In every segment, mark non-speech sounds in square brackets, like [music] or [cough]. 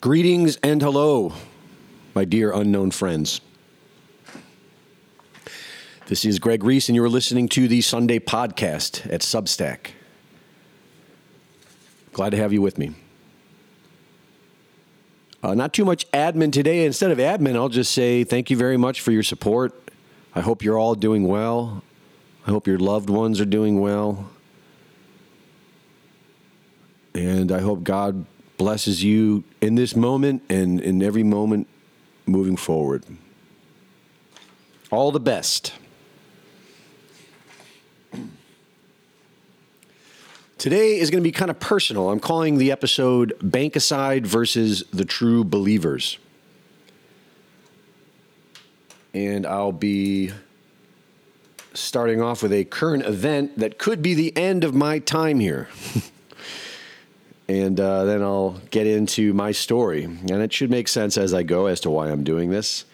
Greetings and hello, my dear unknown friends. This is Greg Reese, and you are listening to the Sunday podcast at Substack. Glad to have you with me. Uh, not too much admin today. Instead of admin, I'll just say thank you very much for your support. I hope you're all doing well. I hope your loved ones are doing well. And I hope God blesses you in this moment and in every moment moving forward. All the best. Today is going to be kind of personal. I'm calling the episode Bankicide versus the True Believers. And I'll be starting off with a current event that could be the end of my time here. [laughs] and uh, then I'll get into my story. And it should make sense as I go as to why I'm doing this.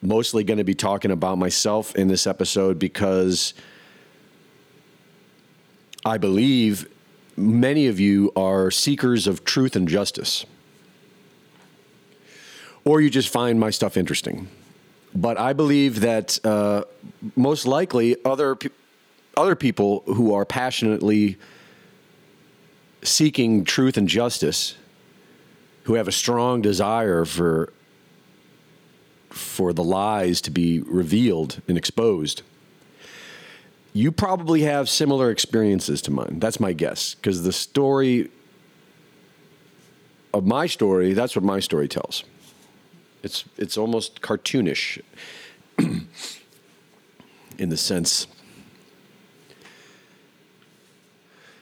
Mostly going to be talking about myself in this episode because I believe many of you are seekers of truth and justice. Or you just find my stuff interesting. But I believe that uh, most likely other, pe- other people who are passionately seeking truth and justice, who have a strong desire for, for the lies to be revealed and exposed, you probably have similar experiences to mine. That's my guess. Because the story of my story, that's what my story tells. It's, it's almost cartoonish [clears throat] in the sense.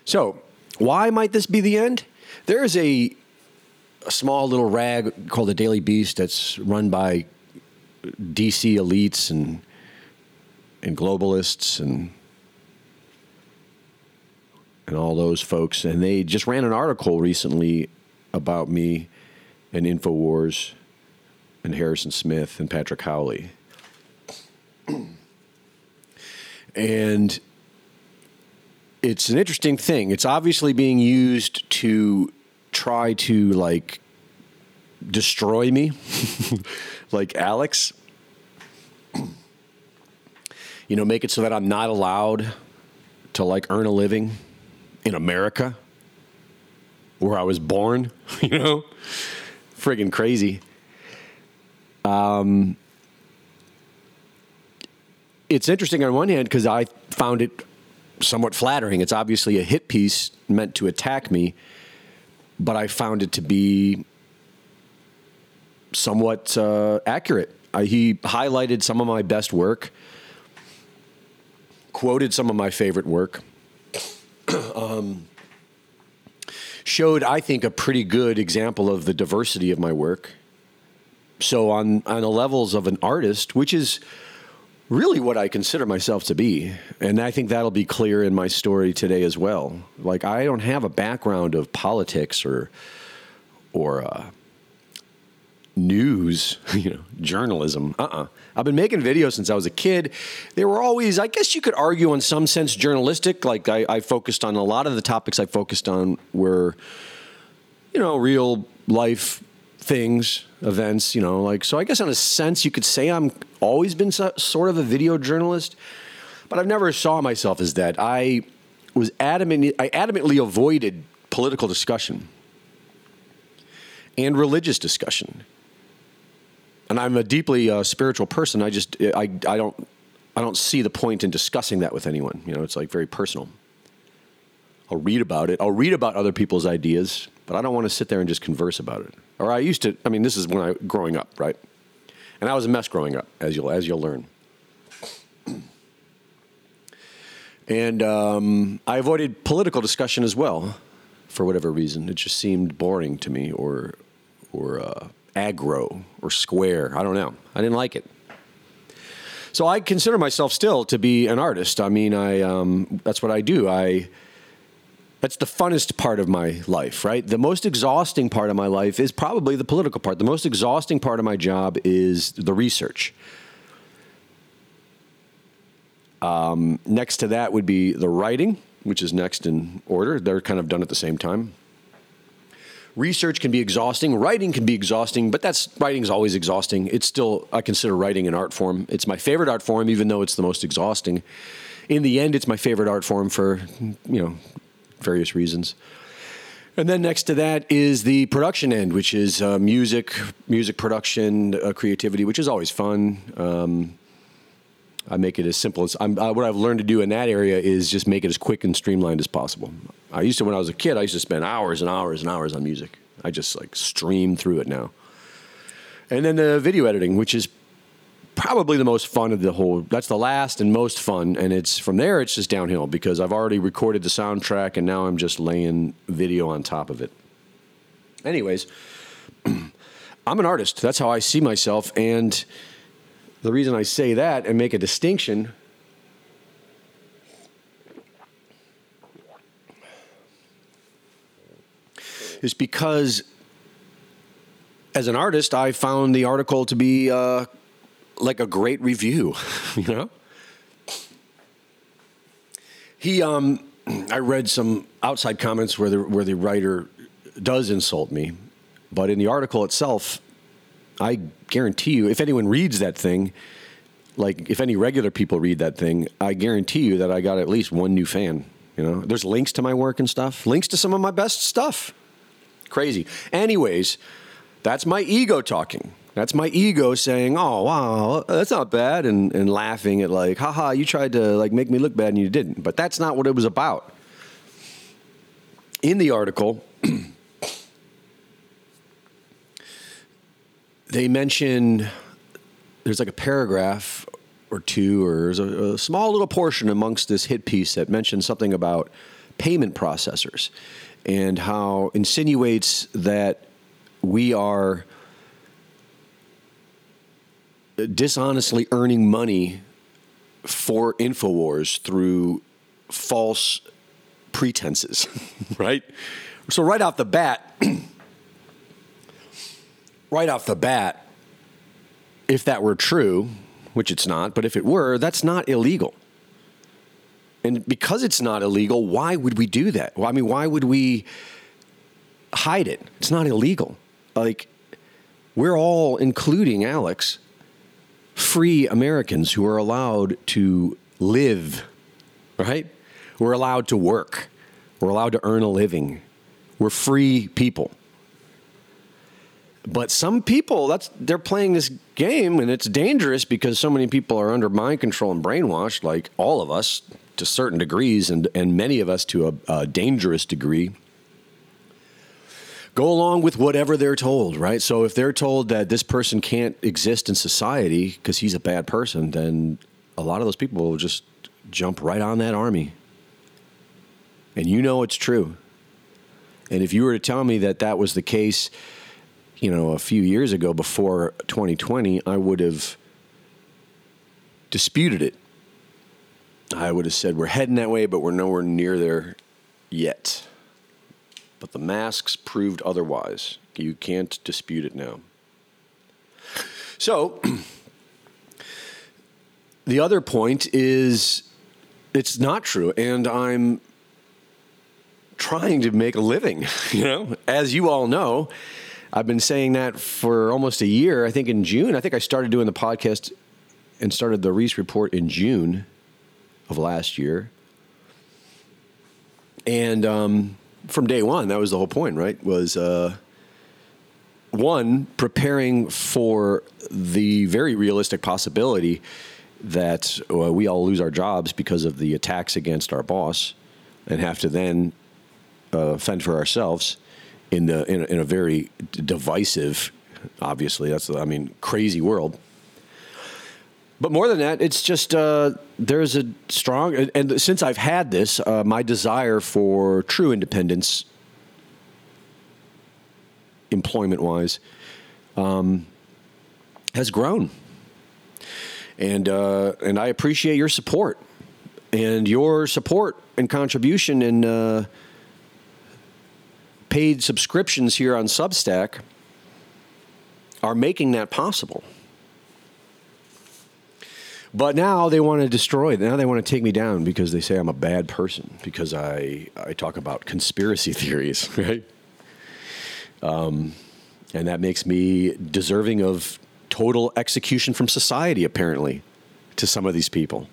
So, why might this be the end? There is a, a small little rag called the Daily Beast that's run by DC elites and and globalists and and all those folks. And they just ran an article recently about me and InfoWars and Harrison Smith and Patrick Howley. [clears throat] and it's an interesting thing. It's obviously being used to try to like destroy me, [laughs] like Alex. [clears throat] you know, make it so that I'm not allowed to like earn a living in America where I was born, [laughs] you know? Friggin' crazy. Um, it's interesting on one hand because I found it somewhat flattering. It's obviously a hit piece meant to attack me, but I found it to be somewhat uh, accurate. I, he highlighted some of my best work, quoted some of my favorite work [clears throat] um, showed, I think, a pretty good example of the diversity of my work. So on on the levels of an artist, which is really what I consider myself to be, and I think that'll be clear in my story today as well. Like I don't have a background of politics or or uh, news, [laughs] you know, journalism. Uh uh-uh. uh. i have been making videos since I was a kid. They were always, I guess you could argue in some sense, journalistic. Like I, I focused on a lot of the topics I focused on were, you know, real life things, events, you know, like, so I guess in a sense you could say I'm always been so, sort of a video journalist, but I've never saw myself as that. I was adamant, I adamantly avoided political discussion and religious discussion and I'm a deeply uh, spiritual person. I just I, I don't I don't see the point in discussing that with anyone. You know, it's like very personal. I'll read about it. I'll read about other people's ideas, but I don't want to sit there and just converse about it. Or I used to. I mean, this is when I growing up, right? And I was a mess growing up, as you'll as you'll learn. And um, I avoided political discussion as well, for whatever reason. It just seemed boring to me, or or uh, aggro or square. I don't know. I didn't like it. So I consider myself still to be an artist. I mean, I um, that's what I do. I that's the funnest part of my life, right? The most exhausting part of my life is probably the political part. The most exhausting part of my job is the research. Um, next to that would be the writing, which is next in order. They're kind of done at the same time research can be exhausting, writing can be exhausting, but that's writing is always exhausting. It's still I consider writing an art form. It's my favorite art form, even though it's the most exhausting. In the end, it's my favorite art form for you know various reasons. And then next to that is the production end, which is uh, music, music production, uh, creativity, which is always fun. Um, I make it as simple as I'm, uh, what I've learned to do in that area is just make it as quick and streamlined as possible. I used to when I was a kid, I used to spend hours and hours and hours on music. I just like stream through it now. And then the video editing, which is probably the most fun of the whole. That's the last and most fun, and it's from there it's just downhill because I've already recorded the soundtrack and now I'm just laying video on top of it. Anyways, [clears throat] I'm an artist. That's how I see myself, and the reason I say that and make a distinction. Is because as an artist, I found the article to be uh, like a great review, [laughs] you know? He, um, I read some outside comments where the, where the writer does insult me, but in the article itself, I guarantee you, if anyone reads that thing, like if any regular people read that thing, I guarantee you that I got at least one new fan. You know, there's links to my work and stuff, links to some of my best stuff. Crazy. Anyways, that's my ego talking. That's my ego saying, "Oh wow, that's not bad," and, and laughing at like, "Haha, you tried to like make me look bad and you didn't." But that's not what it was about. In the article, [clears throat] they mention there's like a paragraph or two, or there's a, a small little portion amongst this hit piece that mentions something about payment processors and how insinuates that we are dishonestly earning money for InfoWars through false pretenses, [laughs] right? So, right off the bat, [clears throat] right off the bat, if that were true, which it's not, but if it were, that's not illegal. And because it's not illegal, why would we do that? Well, I mean, why would we hide it? It's not illegal. Like, we're all, including Alex, free Americans who are allowed to live, right? We're allowed to work. We're allowed to earn a living. We're free people. But some people, that's they're playing this game and it's dangerous because so many people are under mind control and brainwashed, like all of us to certain degrees, and, and many of us to a, a dangerous degree go along with whatever they're told, right? So if they're told that this person can't exist in society because he's a bad person, then a lot of those people will just jump right on that army. And you know it's true. And if you were to tell me that that was the case, you know, a few years ago before 2020, I would have disputed it. I would have said, we're heading that way, but we're nowhere near there yet. But the masks proved otherwise. You can't dispute it now. So, [clears throat] the other point is it's not true, and I'm trying to make a living, [laughs] you know, as you all know. I've been saying that for almost a year. I think in June, I think I started doing the podcast and started the Reese Report in June of last year. And um, from day one, that was the whole point, right? Was uh, one preparing for the very realistic possibility that uh, we all lose our jobs because of the attacks against our boss, and have to then uh, fend for ourselves in the in a, in a very divisive, obviously that's I mean crazy world. But more than that, it's just uh, there's a strong, and since I've had this, uh, my desire for true independence, employment wise, um, has grown. And, uh, and I appreciate your support and your support and contribution and uh, paid subscriptions here on Substack are making that possible. But now they want to destroy. Now they want to take me down because they say I'm a bad person because I I talk about conspiracy [laughs] theories, right? Um, and that makes me deserving of total execution from society, apparently, to some of these people.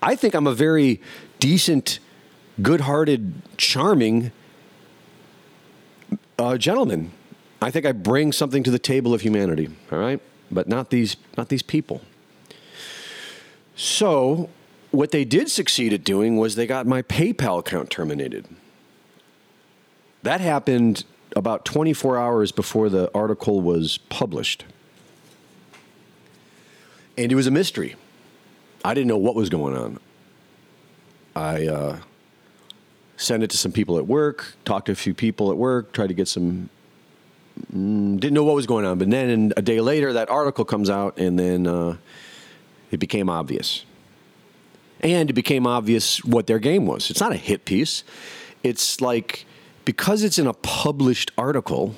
I think I'm a very decent, good hearted, charming uh, gentleman. I think I bring something to the table of humanity, all right? But not these, not these people. So, what they did succeed at doing was they got my PayPal account terminated. That happened about 24 hours before the article was published. And it was a mystery. I didn't know what was going on. I uh, sent it to some people at work, talked to a few people at work, tried to get some. Mm, didn't know what was going on, but then a day later, that article comes out, and then uh, it became obvious. And it became obvious what their game was. It's not a hit piece. It's like because it's in a published article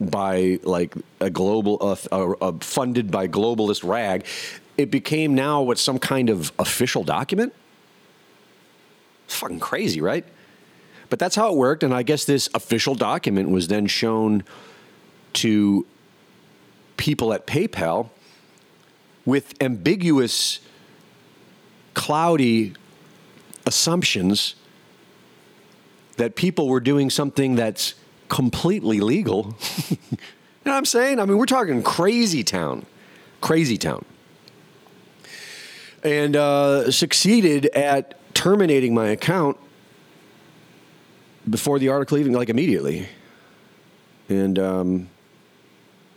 by like a global uh, uh, funded by globalist rag it became now what some kind of official document it's fucking crazy right but that's how it worked and i guess this official document was then shown to people at paypal with ambiguous cloudy assumptions that people were doing something that's completely legal. [laughs] you know what I'm saying? I mean, we're talking crazy town, crazy town. And uh, succeeded at terminating my account before the article even, like immediately. And um,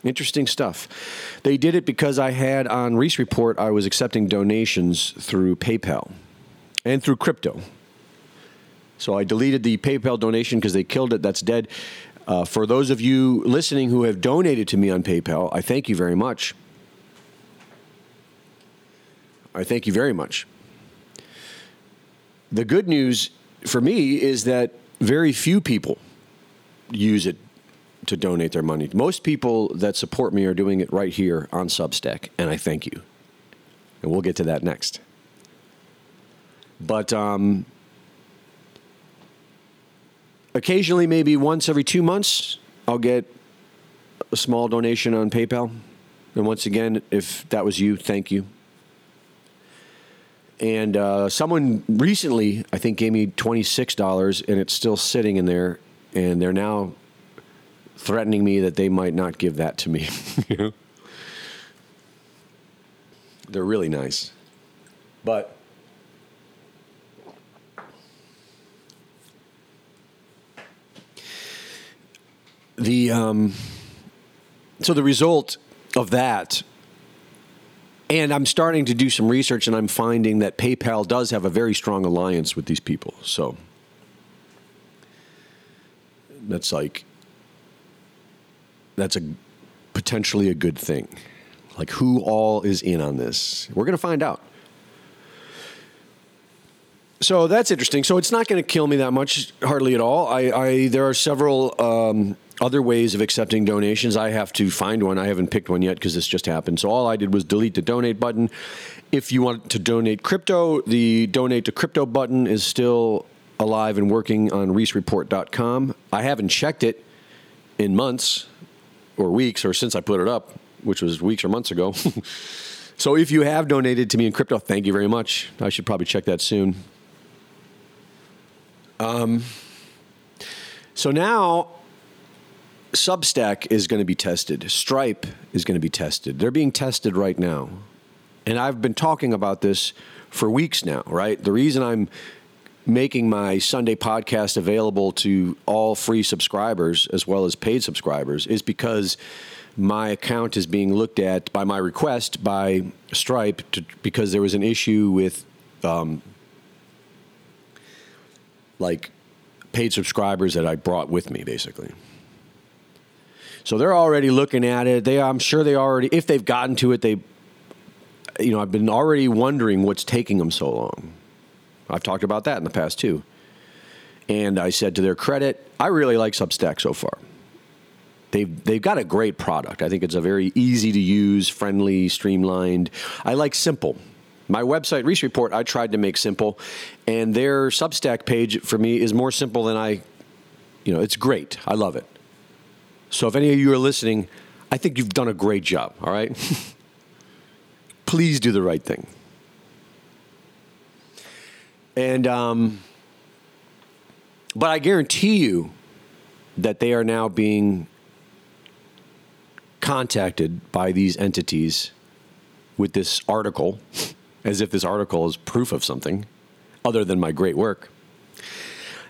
interesting stuff. They did it because I had on Reese Report, I was accepting donations through PayPal and through crypto. So I deleted the PayPal donation because they killed it. That's dead. Uh, for those of you listening who have donated to me on PayPal, I thank you very much. I thank you very much. The good news for me is that very few people use it to donate their money. Most people that support me are doing it right here on Substack, and I thank you. And we'll get to that next. But um, occasionally, maybe once every two months, I'll get a small donation on PayPal. And once again, if that was you, thank you. And uh, someone recently, I think, gave me $26 and it's still sitting in there. And they're now threatening me that they might not give that to me. [laughs] they're really nice. But the um, so the result of that and I'm starting to do some research and I'm finding that PayPal does have a very strong alliance with these people. So that's like that's a potentially a good thing. Like who all is in on this? We're going to find out. So that's interesting. So it's not going to kill me that much, hardly at all. I, I there are several um, other ways of accepting donations. I have to find one. I haven't picked one yet because this just happened. So all I did was delete the donate button. If you want to donate crypto, the donate to crypto button is still alive and working on reesereport.com. I haven't checked it in months or weeks or since I put it up, which was weeks or months ago. [laughs] so if you have donated to me in crypto, thank you very much. I should probably check that soon. Um, so now Substack is going to be tested. Stripe is going to be tested. They're being tested right now. And I've been talking about this for weeks now, right? The reason I'm making my Sunday podcast available to all free subscribers as well as paid subscribers is because my account is being looked at by my request by Stripe to, because there was an issue with um, like paid subscribers that I brought with me, basically. So they're already looking at it. They, I'm sure they already, if they've gotten to it, they, you know, I've been already wondering what's taking them so long. I've talked about that in the past too. And I said to their credit, I really like Substack so far. They've, they've got a great product. I think it's a very easy to use, friendly, streamlined. I like simple. My website, Reese Report, I tried to make simple, and their Substack page for me is more simple than I you know, it's great. I love it. So if any of you are listening, I think you've done a great job, all right? [laughs] Please do the right thing. And, um, but I guarantee you that they are now being contacted by these entities with this article, as if this article is proof of something other than my great work.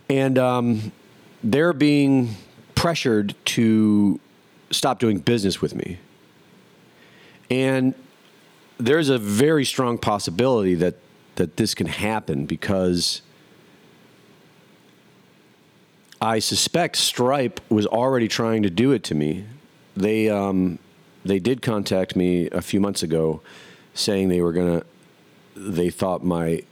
And um, they're being pressured to stop doing business with me. And there's a very strong possibility that, that this can happen because I suspect Stripe was already trying to do it to me. They, um, they did contact me a few months ago saying they were to, they thought my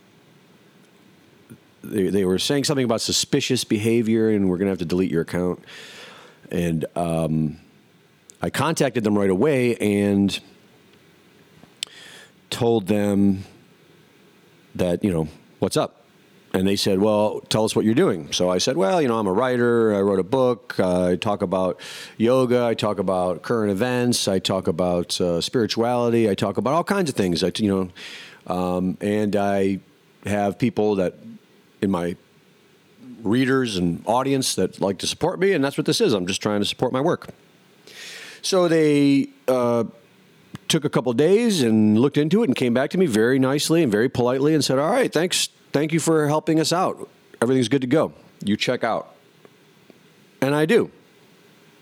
they, they were saying something about suspicious behavior and we're to have to delete your account. And um, I contacted them right away and told them that, you know, what's up? And they said, well, tell us what you're doing. So I said, well, you know, I'm a writer. I wrote a book. Uh, I talk about yoga. I talk about current events. I talk about uh, spirituality. I talk about all kinds of things. I, you know, um, and I have people that in my readers and audience that like to support me, and that's what this is. I'm just trying to support my work. So they uh, took a couple days and looked into it and came back to me very nicely and very politely and said, "All right, thanks, thank you for helping us out. Everything's good to go. You check out." And I do,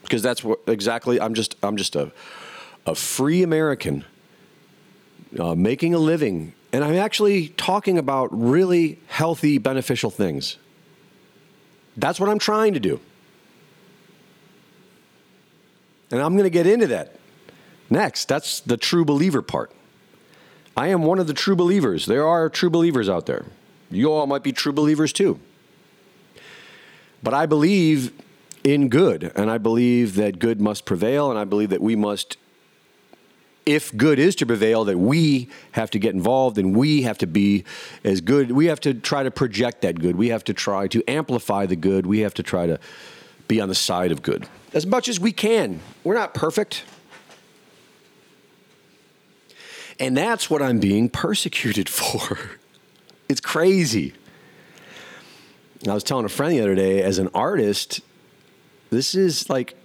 because that's what exactly. I'm just I'm just a a free American uh, making a living and I'm actually talking about really healthy, beneficial things. That's what I'm trying to do. And I'm going to get into that next. That's the true believer part. I am one of the true believers. There are true believers out there. You all might be true believers too. But I believe in good, and I believe that good must prevail, and I believe that we must if good is to prevail, that we have to get involved and we have to be as good. We have to try to project that good. We have to try to amplify the good. We have to try to be on the side of good as much as we can. We're not perfect. And that's what I'm being persecuted [laughs] for. it's crazy. I was telling a friend the other day, as an artist, this is like,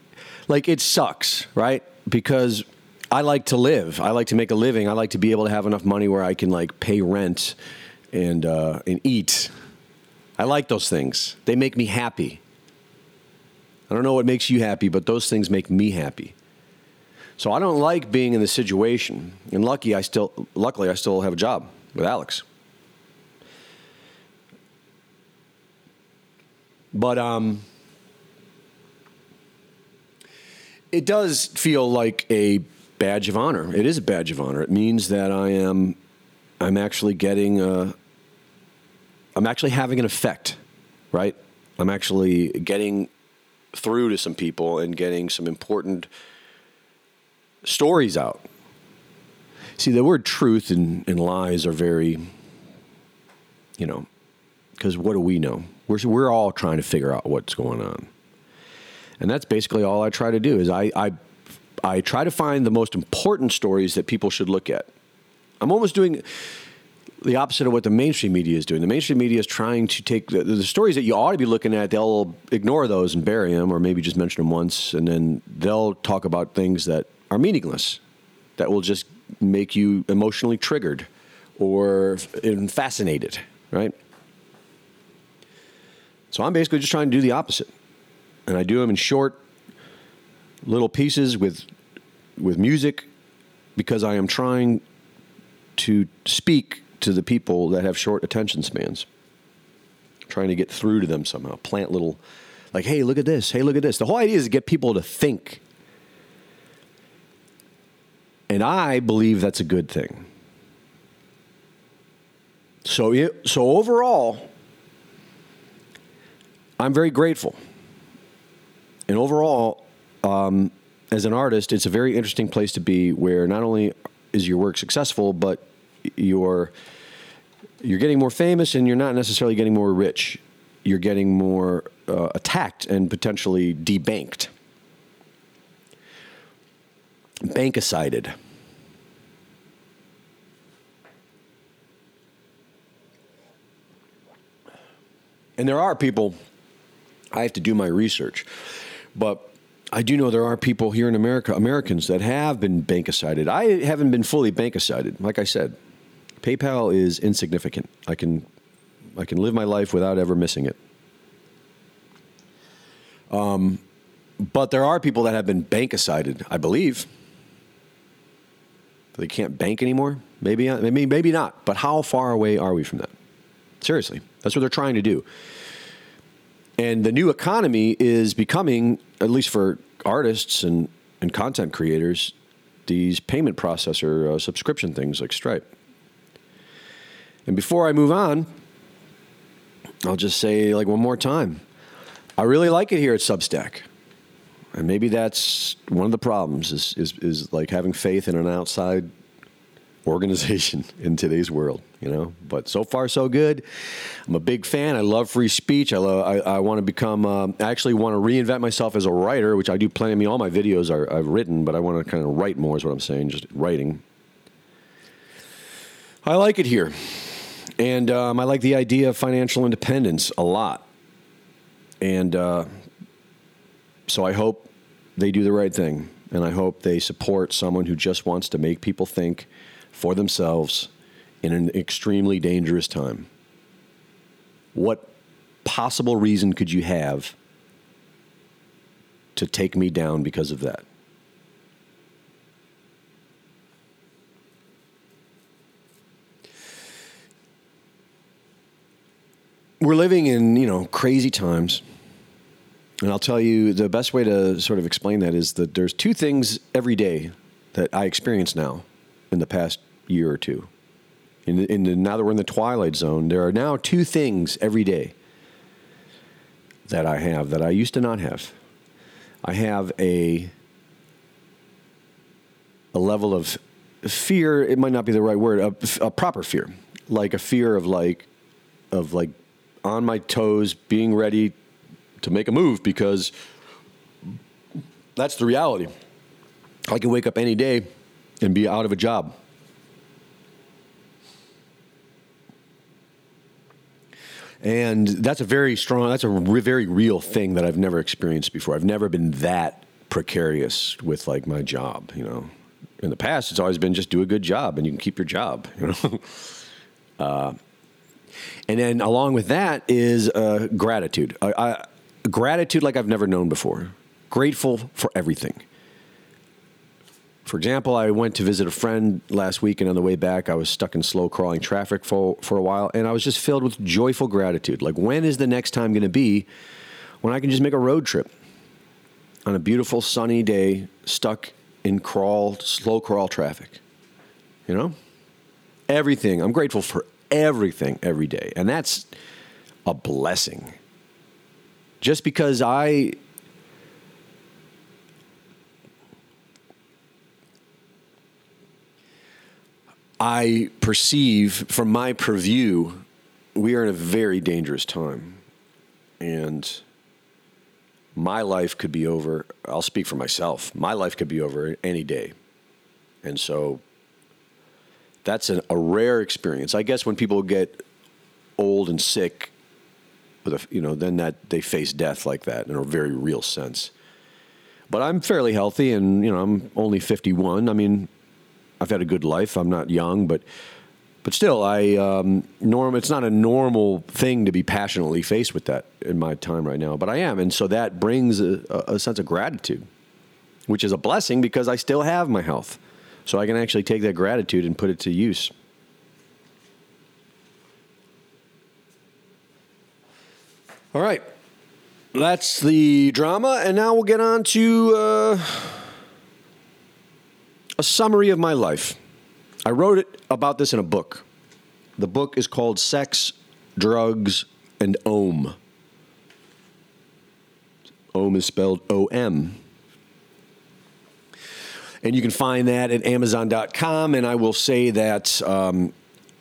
like it sucks, right? Because I like to live. I like to make a living. I like to be able to have enough money where I can like pay rent and uh, and eat. I like those things. They make me happy. I don't know what makes you happy, but those things make me happy. So I don't like being in this situation. And lucky I still luckily I still have a job with Alex. But um it does feel like a badge of honor. It is a badge of honor. It means that I am, I'm actually getting, a, I'm actually having an effect, right? I'm actually getting through to some people and getting some important stories out. See, the word truth and, and lies are very, you know, because what do we know? We're, we're all trying to figure out what's going on. And that's basically all I try to do is I, I I try to find the most important stories that people should look at. I'm almost doing the opposite of what the mainstream media is doing. The mainstream media is trying to take the, the, stories that you ought to be looking at, they'll ignore those and bury them, or maybe just mention them once, and then they'll talk about things that are meaningless, that will just make you emotionally triggered or fascinated, right? So I'm basically just trying to do the opposite. And I do them in short, little pieces with with music because I am trying to speak to the people that have short attention spans. trying to get through to them somehow. Plant little like, hey, look at this. Hey, look at this. The whole idea is to get people to think. And I believe that's a good thing. So, so overall, I'm very grateful. And overall, um, as an artist, it's a very interesting place to be where not only is your work successful, but you're you're getting more famous and you're not necessarily getting more rich. you're getting more uh, attacked and potentially debanked. Bankicided. And there are people, I have to do my research, but I do know there are people here in America, Americans, that have been bankicided. I haven't been fully bankicided. Like I said, PayPal is insignificant. I can, I can live my life without ever missing it. Um, but there are people that have been bankicided, I believe. They can't bank anymore. Maybe, maybe, maybe not. But how far away are we from that? Seriously, that's what they're trying to do. And the new economy is becoming, at least for artists and, and content creators, these payment processor uh, subscription things like Stripe. And before I move on, I'll just say like one more time. I really like it here at Substack. And maybe that's one of the problems is, is, is like having faith in an outside organization [laughs] in today's world, you know. But so far, so good. I'm a big fan. I love free speech. I love. I, I want to become. Um, I actually want to reinvent myself as a writer, which I do plenty. I mean, all my videos are I've written, but I want to kind of write more. Is what I'm saying. Just writing. I like it here, and um, I like the idea of financial independence a lot. And uh, so I hope they do the right thing. And I hope they support someone who just wants to make people think for themselves in an extremely dangerous time. What possible reason could you have to take me down because of that? We're living in, you know, crazy times. And I'll tell you the best way to sort of explain that is that there's two things every day that I experience now in the past year or two. In, in the, now that we're in the twilight zone, there are now two things every day that I have that I used to not have. I have a a level of fear. It might not be the right word. A, a proper fear, like a fear of like of like on my toes, being ready to make a move because that's the reality. I can wake up any day and be out of a job. And that's a very strong, that's a re- very real thing that I've never experienced before. I've never been that precarious with like my job, you know. In the past, it's always been just do a good job and you can keep your job, you know. [laughs] uh, and then along with that is uh, gratitude. I, I, gratitude like I've never known before. Grateful for everything. For example, I went to visit a friend last week, and on the way back, I was stuck in slow crawling traffic for, for a while, and I was just filled with joyful gratitude. Like, when is the next time going to be when I can just make a road trip on a beautiful sunny day, stuck in crawl, slow crawl traffic? You know? Everything. I'm grateful for everything every day, and that's a blessing. Just because I I perceive from my purview, we are in a very dangerous time. And my life could be over. I'll speak for myself. My life could be over any day. And so that's an, a rare experience. I guess when people get old and sick, you know, then that they face death like that in a very real sense. But I'm fairly healthy, and you know, I'm only 51. I mean, I've had a good life. I'm not young, but but still, I um, norm. It's not a normal thing to be passionately faced with that in my time right now, but I am, and so that brings a, a sense of gratitude, which is a blessing because I still have my health, so I can actually take that gratitude and put it to use. All right, that's the drama, and now we'll get on to. Uh, a summary of my life. I wrote it about this in a book. The book is called Sex, Drugs, and Om. Om is spelled O M. And you can find that at Amazon.com. And I will say that um,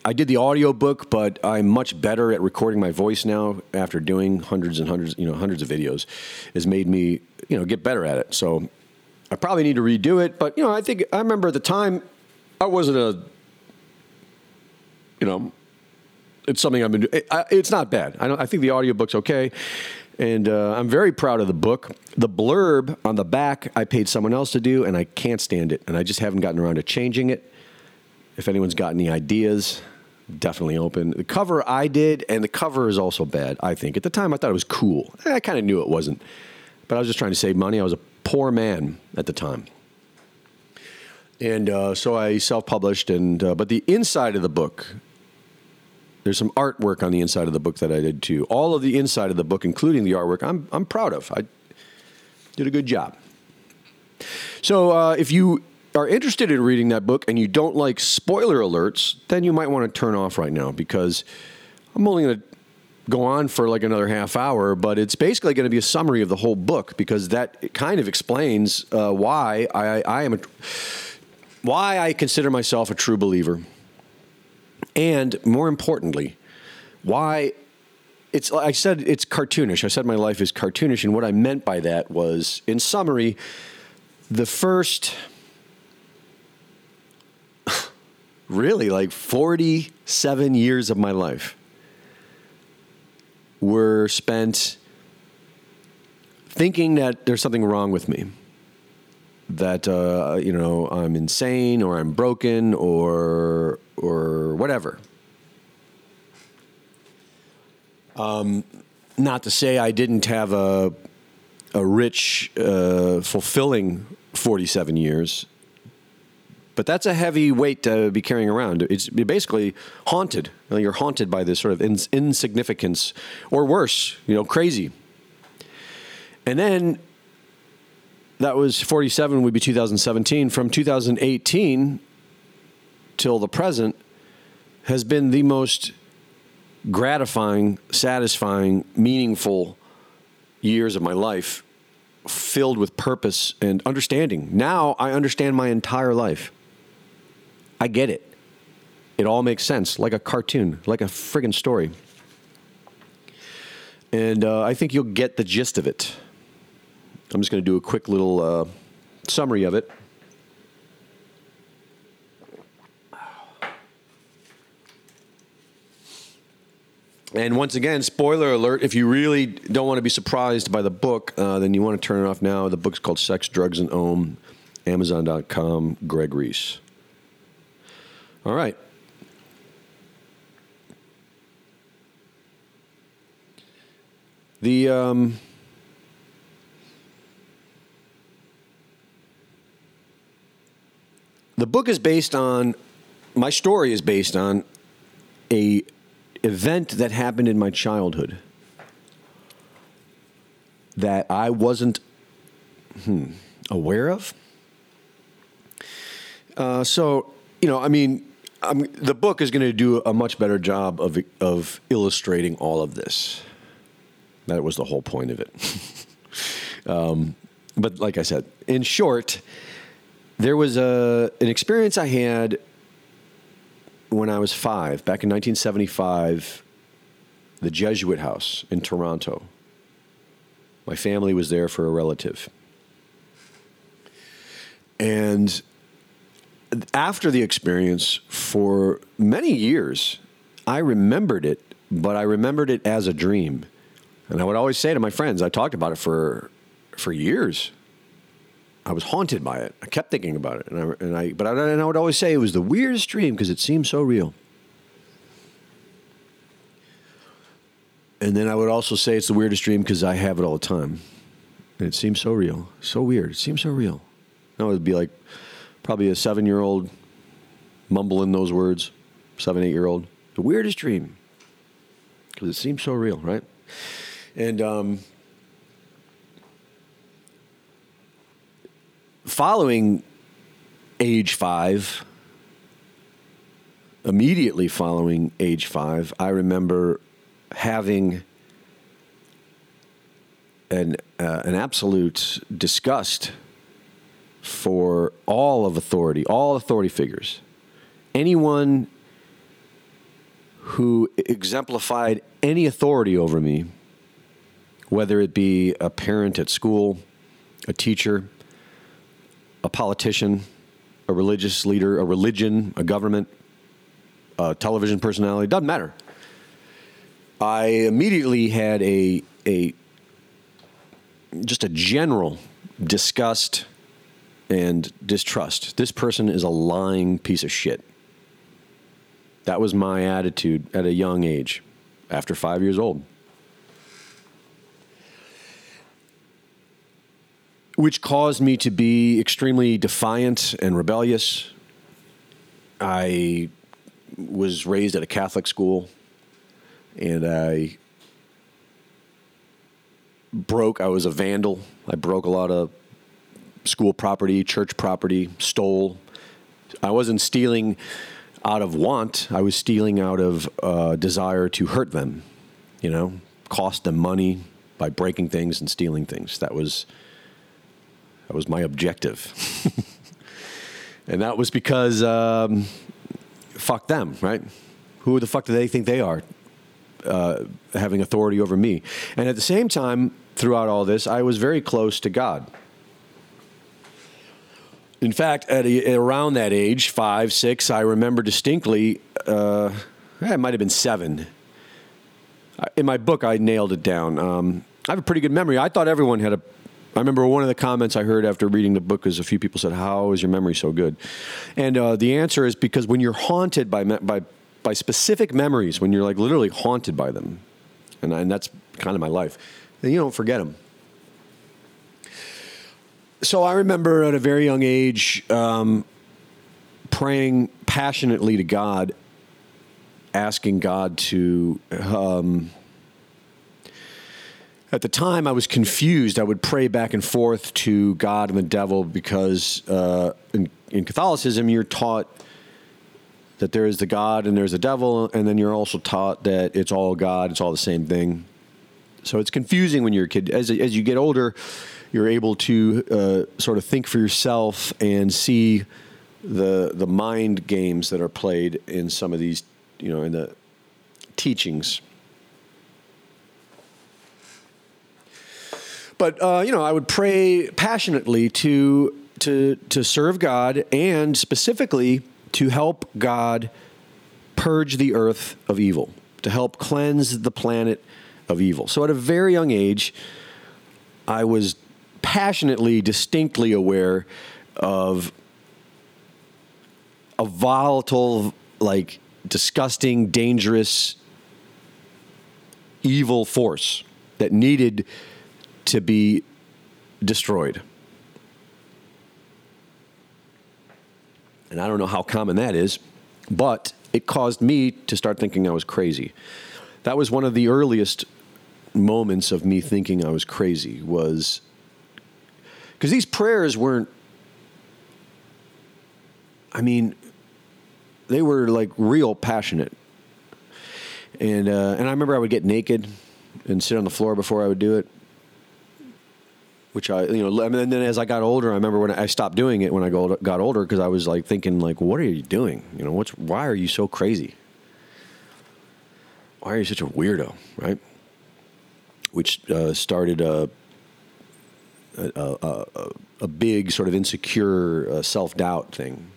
I did the audio book, but I'm much better at recording my voice now after doing hundreds and hundreds, you know, hundreds of videos. Has made me, you know, get better at it. So I probably need to redo it. But you know, I think I remember at the time I wasn't a, you know, it's something I've been doing. It, it's not bad. I don't. I think the audiobook's okay. And uh, I'm very proud of the book. The blurb on the back, I paid someone else to do, and I can't stand it. And I just haven't gotten around to changing it. If anyone's got any ideas, definitely open. The cover I did, and the cover is also bad, I think. At the time, I thought it was cool. I kind of knew it wasn't. But I was just trying to save money. I was a poor man at the time. And uh, so I self published, and uh, but the inside of the book there's some artwork on the inside of the book that I did too. All of the inside of the book, including the artwork, I'm, I'm proud of. I did a good job. So uh, if you are interested in reading that book and you don't like spoiler alerts, then you might want to turn off right now because I'm only going to go on for like another half hour, but it's basically going to be a summary of the whole book because that kind of explains uh, why I, I am a, why I consider myself a true believer and more importantly, why it's I said it's cartoonish. I said my life is cartoonish, and what I meant by that was, in summary, the first really like 47 years of my life were spent thinking that there's something wrong with me that uh, you know I'm insane or I'm broken or or whatever. Um, not to say I didn't have a a rich, uh, fulfilling 47 years, but that's a heavy weight to be carrying around. It's basically haunted. You're haunted by this sort of ins- insignificance, or worse, you know, crazy. And then that was 47 would be 2017 from 2018 till the present has been the most gratifying satisfying meaningful years of my life filled with purpose and understanding now i understand my entire life i get it it all makes sense like a cartoon like a friggin' story and uh, i think you'll get the gist of it I'm just going to do a quick little uh, summary of it. And once again, spoiler alert if you really don't want to be surprised by the book, uh, then you want to turn it off now. The book's called Sex, Drugs, and Om, Amazon.com, Greg Reese. All right. The. Um, the book is based on my story is based on a event that happened in my childhood that I wasn't hmm, aware of. Uh, so you know, I mean, I'm, the book is going to do a much better job of of illustrating all of this. That was the whole point of it. [laughs] um, but like I said, in short, there was a an experience I had when I was five, back in 1975, the Jesuit House in Toronto. My family was there for a relative. And after the experience, for many years, I remembered it, but I remembered it as a dream. And I would always say to my friends, I talked about it for, for years. I was haunted by it. I kept thinking about it, and I, and I but I, and I would always say it was the weirdest dream because it seemed so real. And then I would also say it's the weirdest dream because I have it all the time, and it seems so real, so weird. It seems so real. Now it would be like probably a seven-year-old mumbling those words, seven, eight-year-old. The weirdest dream because it seems so real, right? And um, following age five, immediately following age five, I remember having an uh, an absolute disgust for all of authority, all authority figures, anyone who exemplified any authority over me, whether it be a parent at school, a teacher, a politician, a religious leader, a religion, a government, a television personality, doesn't matter. I immediately had a a just a general disgust and distrust. This person is a lying piece of shit. That was my attitude at a young age, after five years old. Which caused me to be extremely defiant and rebellious. I was raised at a Catholic school and I broke. I was a vandal. I broke a lot of school property, church property, stole. I wasn't stealing out of want. I was stealing out of uh, desire to hurt them. You know, cost them money by breaking things and stealing things. That was that was my objective, [laughs] and that was because um, fuck them, right? Who the fuck do they think they are? Uh, having authority over me. And at the same time, throughout all this, I was very close to God. In fact, at a, around that age, five, six, I remember distinctly, uh, it might have been seven. In my book, I nailed it down. Um, I have a pretty good memory. I thought everyone had a. I remember one of the comments I heard after reading the book is a few people said, "How is your memory so good?" And uh, the answer is because when you're haunted by by by specific memories, when you're like literally haunted by them, and, and that's kind of my life, then you don't forget them so I remember at a very young age um, praying passionately to God, asking God to. Um, at the time, I was confused. I would pray back and forth to God and the devil because uh, in, in Catholicism, you're taught that there is the God and there's the devil, and then you're also taught that it's all God, it's all the same thing. So it's confusing when you're a kid. As, as you get older, you're able to uh, sort of think for yourself and see the the mind games that are played in some of these, you know, in the teachings. But uh, you know, I would pray passionately to to to serve God and specifically to help God purge the earth of evil, to help cleanse the planet of evil. So at a very young age, I was passionately, distinctly aware of a volatile, like disgusting, dangerous, evil force that needed to be destroyed. And I don't know how common that is, but it caused me to start thinking I was crazy. That was one of the earliest moments of me thinking I was crazy was because these prayers weren't, I mean, they were like real passionate. And, uh, and I remember I would get naked and sit on the floor before I would do it. Which I, you know, and then as I got older, I remember when I stopped doing it when I got older because I was like thinking, like, what are you doing? You know, what's why are you so crazy? Why are you such a weirdo, right? Which uh, started a a, a, a big sort of insecure uh, self doubt thing.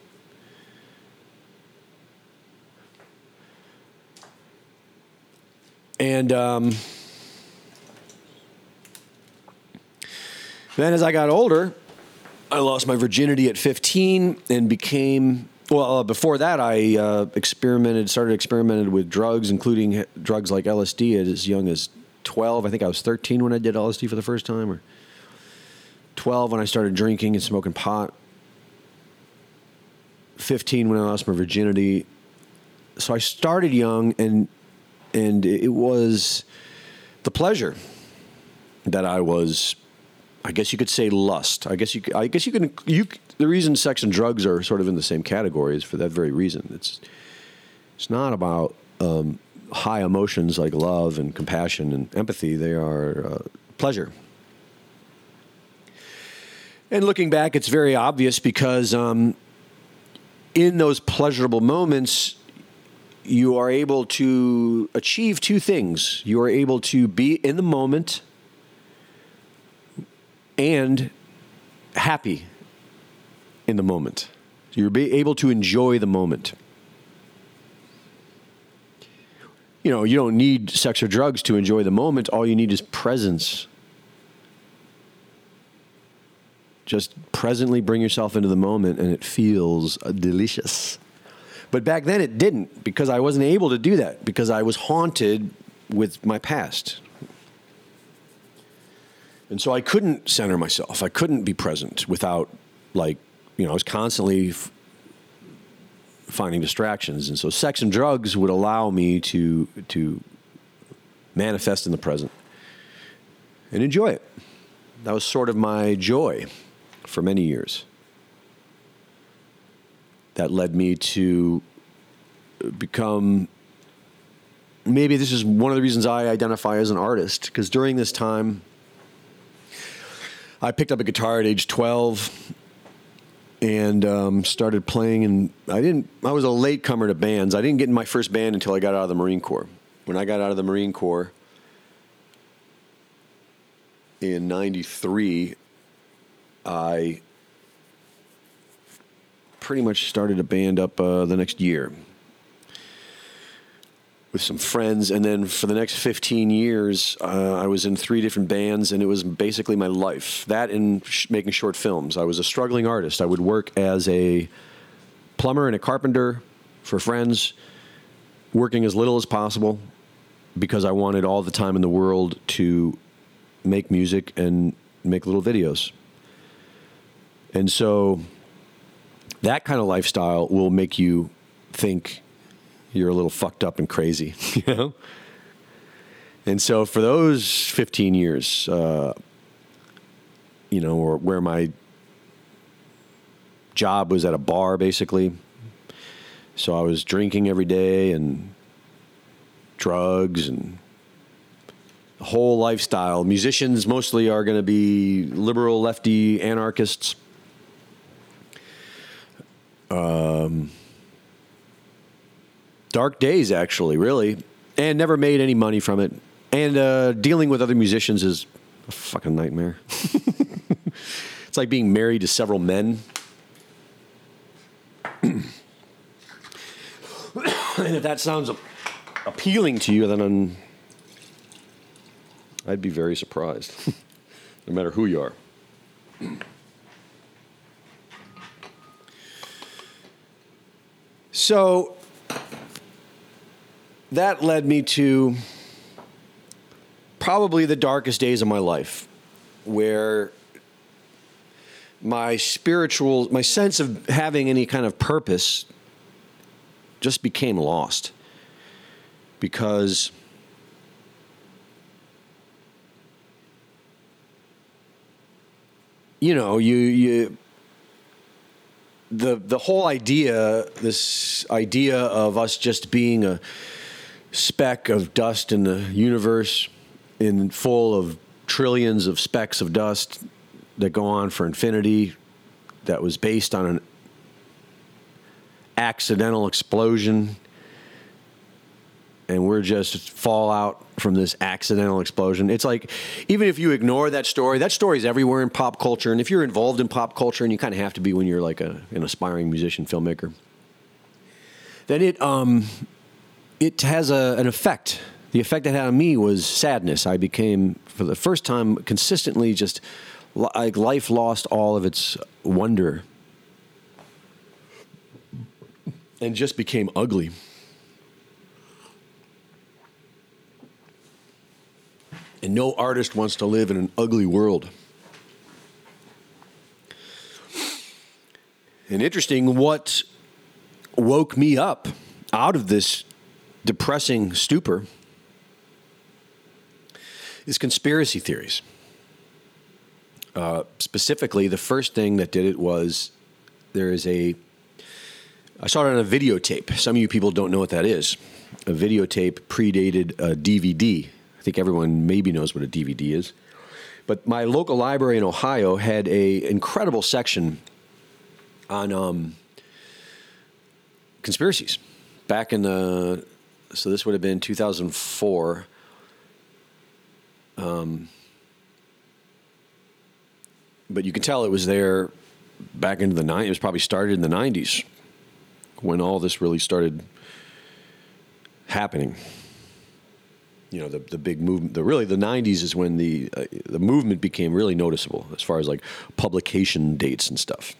And um, then as I got older, I lost my virginity at 15 and became well, uh, before that, I uh, experimented, started experimented with drugs, including drugs like LSD, at as young as 12. I think I was 13 when I did LSD for the first time, or 12 when I started drinking and smoking pot. 15 when I lost my virginity. So I started young and and it was the pleasure that I was I guess you could say lust. I guess you I guess you can you the reason sex and drugs are sort of in the same category is for that very reason. It's it's not about um, high emotions like love and compassion and empathy. They are uh, pleasure. And looking back, it's very obvious because um, in those pleasurable moments, you are able to achieve two things. You are able to be in the moment and happy in the moment. You're able to enjoy the moment. You know, you don't need sex or drugs to enjoy the moment. All you need is presence. Just presently bring yourself into the moment and it feels uh, delicious. But back then it didn't because I wasn't able to do that because I was haunted with my past. And so I couldn't center myself. I couldn't be present without, like, you know, I was constantly f- finding distractions. And so sex and drugs would allow me to, to manifest in the present and enjoy it. That was sort of my joy for many years. That led me to become maybe this is one of the reasons I identify as an artist because during this time I picked up a guitar at age 12 and um, started playing and I didn't I was a late comer to bands. I didn't get in my first band until I got out of the Marine Corps. When I got out of the Marine Corps in 93 I pretty much started a band up uh, the next year with some friends, and then for the next 15 years, uh, I was in three different bands, and it was basically my life. That and sh- making short films. I was a struggling artist. I would work as a plumber and a carpenter for friends, working as little as possible because I wanted all the time in the world to make music and make little videos. And so that kind of lifestyle will make you think you're a little fucked up and crazy, [laughs] you know? And so for those 15 years, uh, you know, or where my job was at a bar basically. So I was drinking every day and drugs and whole lifestyle. Musicians mostly are going to be liberal, lefty, anarchists. Um, dark days, actually, really, and never made any money from it. And uh, dealing with other musicians is a fucking nightmare. [laughs] it's like being married to several men. [clears throat] and if that sounds appealing to you, then I'm, I'd be very surprised, [laughs] no matter who you are. [clears throat] So that led me to probably the darkest days of my life where my spiritual my sense of having any kind of purpose just became lost. Because you know you you the the whole idea this idea of us just being a speck of dust in the universe, in full of trillions of specks of dust that go on for infinity, that was based on an accidental explosion, and we're just fallout from this accidental explosion. It's like even if you ignore that story, that story is everywhere in pop culture, and if you're involved in pop culture, and you kind of have to be when you're like a, an aspiring musician filmmaker, then it um, it has a, an effect. The effect it had on me was sadness. I became, for the first time, consistently just like life lost all of its wonder and just became ugly. And no artist wants to live in an ugly world. And interesting, what woke me up out of this depressing stupor is conspiracy theories. Uh, specifically, the first thing that did it was there is a. I saw it on a videotape. Some of you people don't know what that is. A videotape predated a DVD. I think everyone maybe knows what a DVD is. But my local library in Ohio had a incredible section on um, conspiracies back in the so this would have been 2004. Um, but you can tell it was there back into the 90s. It was probably started in the 90s when all this really started happening. You know, the, the big movement, the really the 90s is when the, uh, the movement became really noticeable as far as like publication dates and stuff.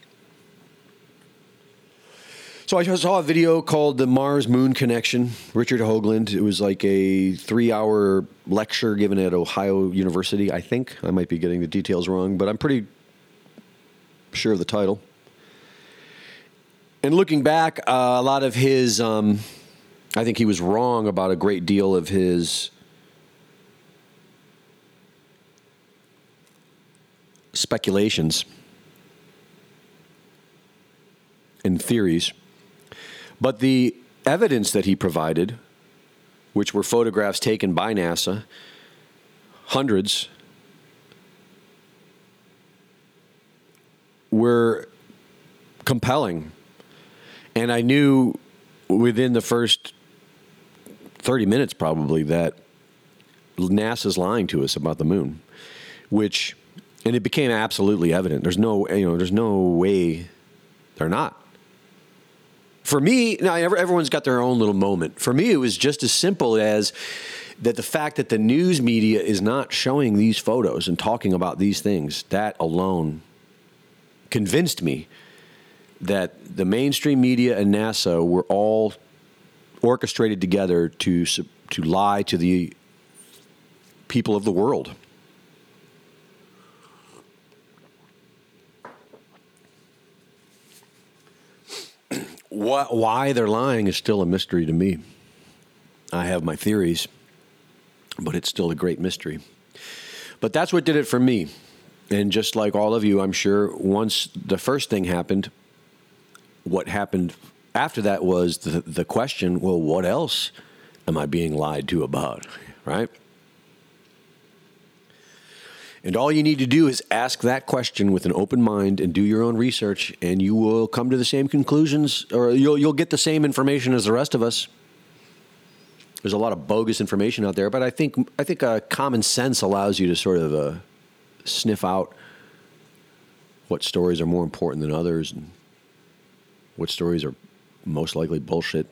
So I saw a video called the Mars Moon Connection. Richard Hoagland. It was like a three-hour lecture given at Ohio University. I think I might be getting the details wrong, but I'm pretty sure of the title. And looking back, uh, a lot of his, um, I think he was wrong about a great deal of his speculations and theories. But the evidence that he provided, which were photographs taken by NASA, hundreds, were compelling. And I knew within the first 30 minutes, probably, that NASA's lying to us about the moon, which, and it became absolutely evident. There's no, you know, there's no way they're not. For me, now everyone's got their own little moment. For me, it was just as simple as that the fact that the news media is not showing these photos and talking about these things, that alone convinced me that the mainstream media and NASA were all orchestrated together to to lie to the people of the world. What, why they're lying is still a mystery to me. I have my theories, but it's still a great mystery. But that's what did it for me. And just like all of you, I'm sure once the first thing happened, what happened after that was the, the question well, what else am I being lied to about? Right? And all you need to do is ask that question with an open mind and do your own research, and you will come to the same conclusions, or you'll, you'll get the same information as the rest of us. There's a lot of bogus information out there, but I think I think uh, common sense allows you to sort of uh, sniff out what stories are more important than others, and what stories are most likely bullshit.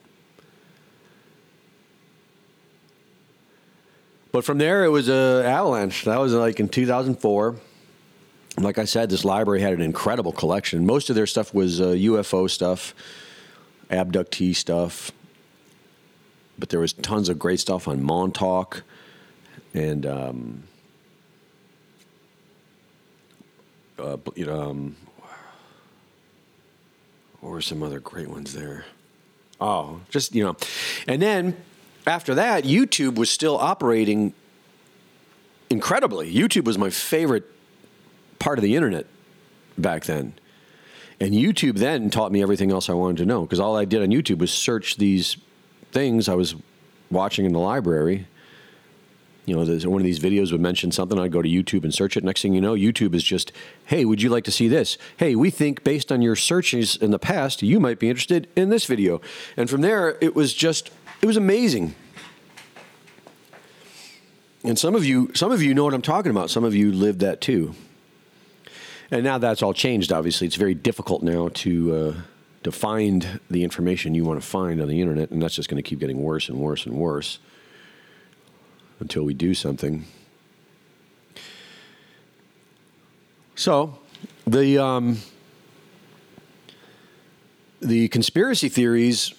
But from there, it was a avalanche. That was like in 2004. Like I said, this library had an incredible collection. Most of their stuff was uh, UFO stuff, abductee stuff, but there was tons of great stuff on Montauk and um, uh, you know, um, what were some other great ones there? Oh, just you know, and then after that, YouTube was still operating incredibly. YouTube was my favorite part of the internet back then. And YouTube then taught me everything else I wanted to know because all I did on YouTube was search these things I was watching in the library. You know, one of these videos would mention something. I'd go to YouTube and search it. Next thing you know, YouTube is just, hey, would you like to see this? Hey, we think based on your searches in the past, you might be interested in this video. And from there, it was just it was amazing. And some of you, some of you know what I'm talking about. Some of you lived that too. And now that's all changed. Obviously, it's very difficult now to uh, to find the information you want to find on the internet, and that's just going to keep getting worse and worse and worse until we do something. So, the um, the conspiracy theories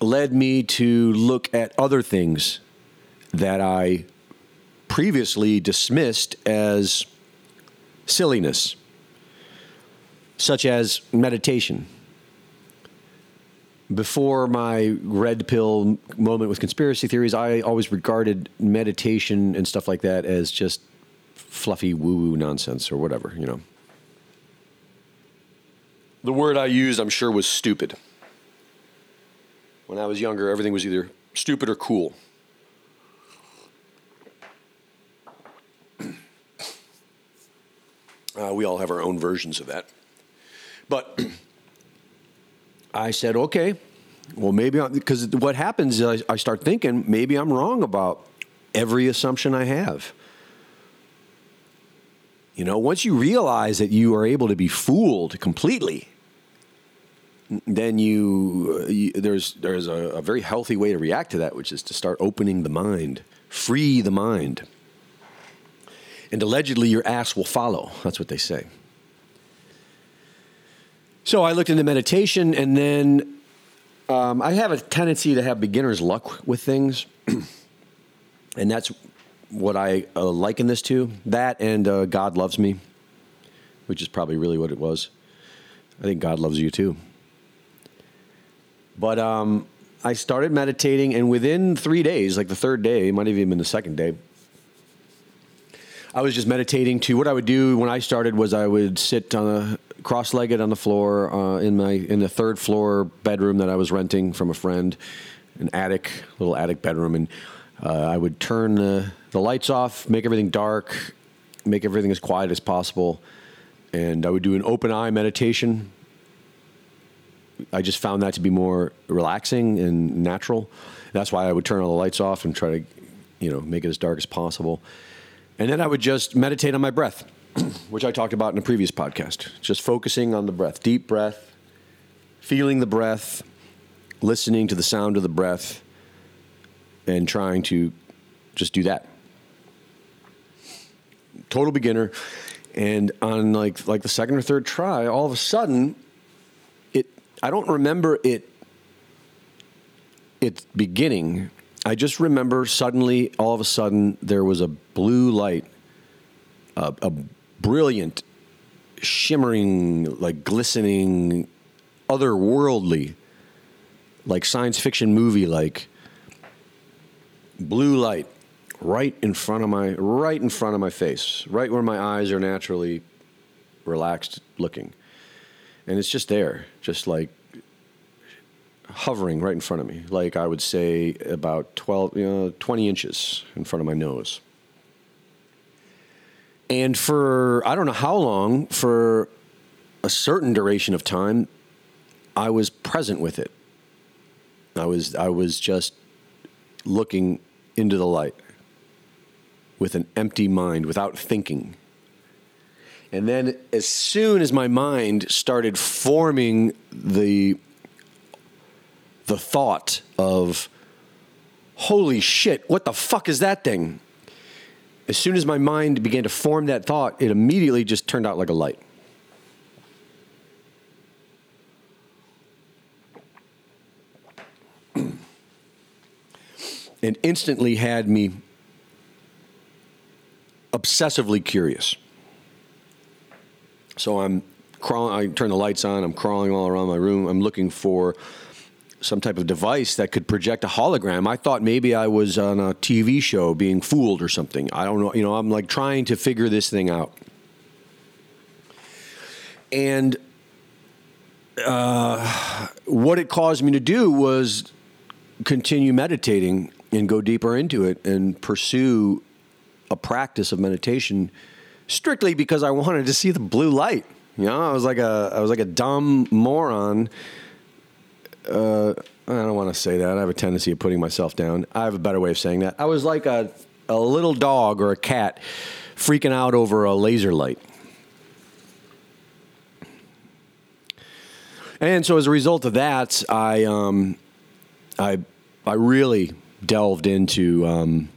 led me to look at other things that I previously dismissed as silliness, such as meditation. Before my red pill moment with conspiracy theories, I always regarded meditation and stuff like that as just fluffy woo woo nonsense or whatever, you know. The word I used, I'm sure, was stupid. When I was younger, everything was either stupid or cool. [clears throat] Uh, we all have our own versions of that. But [clears throat] I said, okay, well, maybe because what happens is I, I start thinking maybe I'm wrong about every assumption I have. You know, once you realize that you are able to be fooled completely, then you, uh, you there's there's a, a very healthy way to react to that, which is to start opening the mind, free the mind, and allegedly your ass will follow. That's what they say. So I looked into meditation, and then um, I have a tendency to have beginner's luck with things, [clears throat] and that's what I uh, liken this to. That and uh, God loves me, which is probably really what it was. I think God loves you too. But um, I started meditating, and within three days, like the third day, it might have even been the second day, I was just meditating to what I would do when I started was I would sit on a cross-legged on the floor uh, in my in the third floor bedroom that I was renting from a friend, an attic, little attic bedroom, and uh, I would turn the, the lights off, make everything dark, make everything as quiet as possible, and I would do an open eye meditation. I just found that to be more relaxing and natural. That's why I would turn all the lights off and try to, you know, make it as dark as possible. And then I would just meditate on my breath, [clears throat] which I talked about in a previous podcast. Just focusing on the breath, deep breath, feeling the breath, listening to the sound of the breath, and trying to just do that. Total beginner. And on like like the second or third try, all of a sudden, I don't remember it it beginning I just remember suddenly, all of a sudden, there was a blue light, a, a brilliant, shimmering, like glistening, otherworldly, like science fiction movie, like blue light right in front of my right in front of my face, right where my eyes are naturally relaxed looking. And it's just there, just like hovering right in front of me, like I would say about 12, you know, 20 inches in front of my nose. And for, I don't know how long, for a certain duration of time, I was present with it. I was, I was just looking into the light with an empty mind, without thinking. And then, as soon as my mind started forming the the thought of, holy shit, what the fuck is that thing? As soon as my mind began to form that thought, it immediately just turned out like a light. [clears throat] and instantly had me obsessively curious. So I'm crawling, I turn the lights on, I'm crawling all around my room, I'm looking for some type of device that could project a hologram. I thought maybe I was on a TV show being fooled or something. I don't know. You know, I'm like trying to figure this thing out. And uh, what it caused me to do was continue meditating and go deeper into it and pursue a practice of meditation strictly because I wanted to see the blue light. You know, I was like a I was like a dumb moron uh, I don't want to say that. I have a tendency of putting myself down. I have a better way of saying that. I was like a, a little dog or a cat freaking out over a laser light. And so as a result of that, I um, I I really delved into um,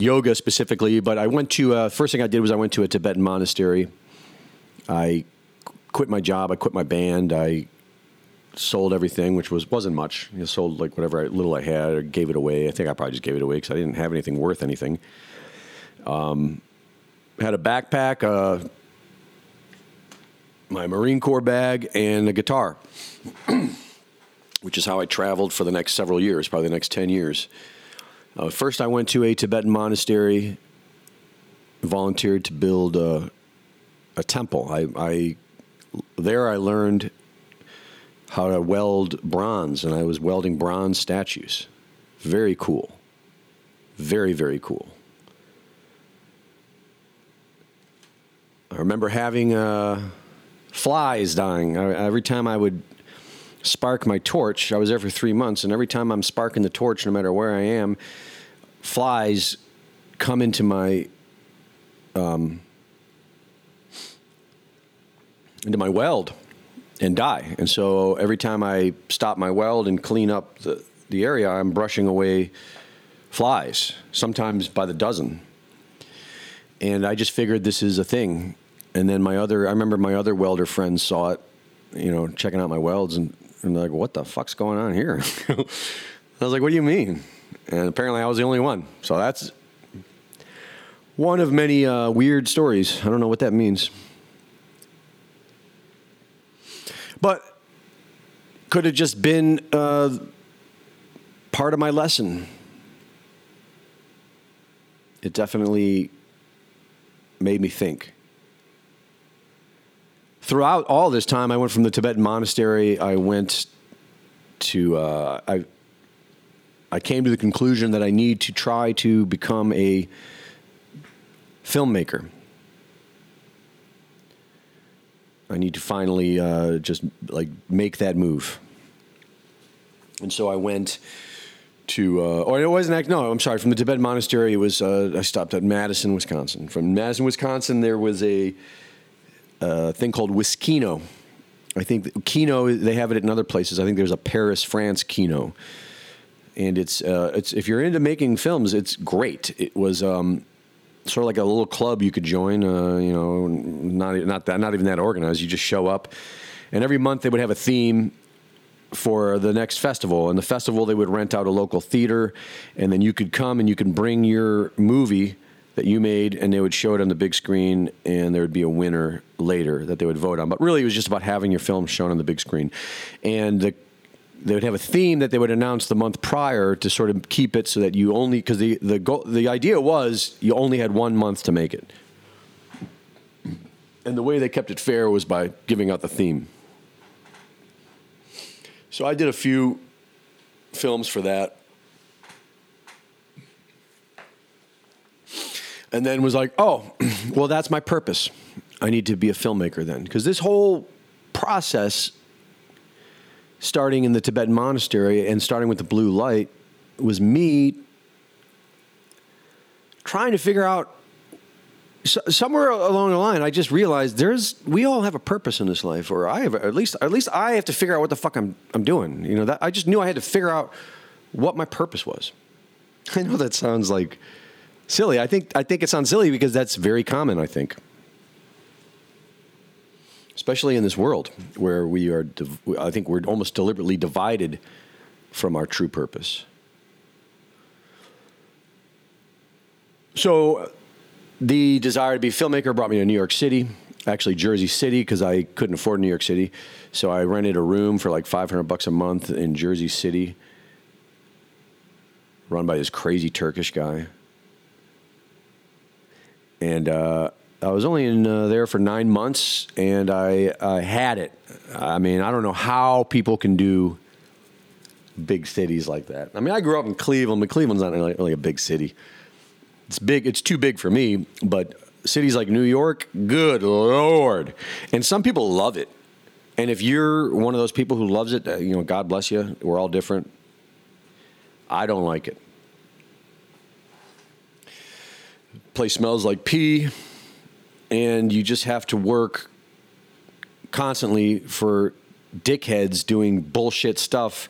yoga specifically. But I went to uh, first thing I did was I went to a Tibetan monastery. I quit my job. I quit my band. I sold everything, which was wasn't much. I sold like whatever I, little I had, or gave it away. I think I probably just gave it away because I didn't have anything worth anything. Um, had a backpack, uh, my Marine Corps bag, and a guitar, [clears throat] which is how I traveled for the next several years, probably the next ten years. Uh, first, I went to a Tibetan monastery, volunteered to build a, a temple. I, I there I learned how to weld bronze, and I was welding bronze statues. Very cool. Very, very cool. I remember having a, flies dying. I, every time I would spark my torch, I was there for three months, and every time I'm sparking the torch, no matter where I am, flies come into my um, into my weld and die. And so every time I stop my weld and clean up the, the area, I'm brushing away flies, sometimes by the dozen. And I just figured this is a thing. And then my other, I remember my other welder friends saw it, you know, checking out my welds, and, and they're like, what the fuck's going on here? [laughs] I was like, what do you mean? And apparently I was the only one. So that's one of many uh, weird stories. I don't know what that means. But could have just been uh, part of my lesson. It definitely made me think. Throughout all this time, I went from the Tibetan monastery. I went to uh, I. I came to the conclusion that I need to try to become a filmmaker. I need to finally uh, just like make that move. And so I went to, uh, or it wasn't, actually no, I'm sorry, from the Tibetan monastery, it was, uh, I stopped at Madison, Wisconsin. From Madison, Wisconsin, there was a, a thing called Wiskino. I think Kino, they have it in other places. I think there's a Paris, France Kino. And it's, uh, it's if you're into making films, it's great. It was, um, sort of like a little club you could join. Uh, you know, not not that not even that organized. You just show up, and every month they would have a theme for the next festival. And the festival they would rent out a local theater, and then you could come and you can bring your movie that you made, and they would show it on the big screen, and there would be a winner later that they would vote on. But really, it was just about having your film shown on the big screen, and the they would have a theme that they would announce the month prior to sort of keep it so that you only because the the goal, the idea was you only had one month to make it, and the way they kept it fair was by giving out the theme. So I did a few films for that. And then was like, oh, [clears throat] well, that's my purpose. I need to be a filmmaker then. Because this whole process starting in the Tibetan monastery and starting with the blue light was me trying to figure out so, somewhere along the line I just realized there's we all have a purpose in this life or I have at least at least I have to figure out what the fuck I'm I'm doing you know that I just knew I had to figure out what my purpose was I know that sounds like silly I think I think it sounds silly because that's very common I think especially in this world where we are, I think we're almost deliberately divided from our true purpose. So, the desire to be a filmmaker brought me to New York City, actually Jersey City, because I couldn't afford New York City. So I rented a room for like 500 bucks a month in Jersey City, run by this crazy Turkish guy. And uh, I was only in uh, there for nine months, and I, I had it. I mean, I don't know how people can do big cities like that. I mean, I grew up in Cleveland, but Cleveland's not really, a big city. It's big. It's too big for me. But cities like New York, good lord, and some people love it. And if you're one of those people who loves it, uh, you know, God bless you. We're all different. I don't like it. Place smells like pee and you just have to work constantly for dickheads doing bullshit stuff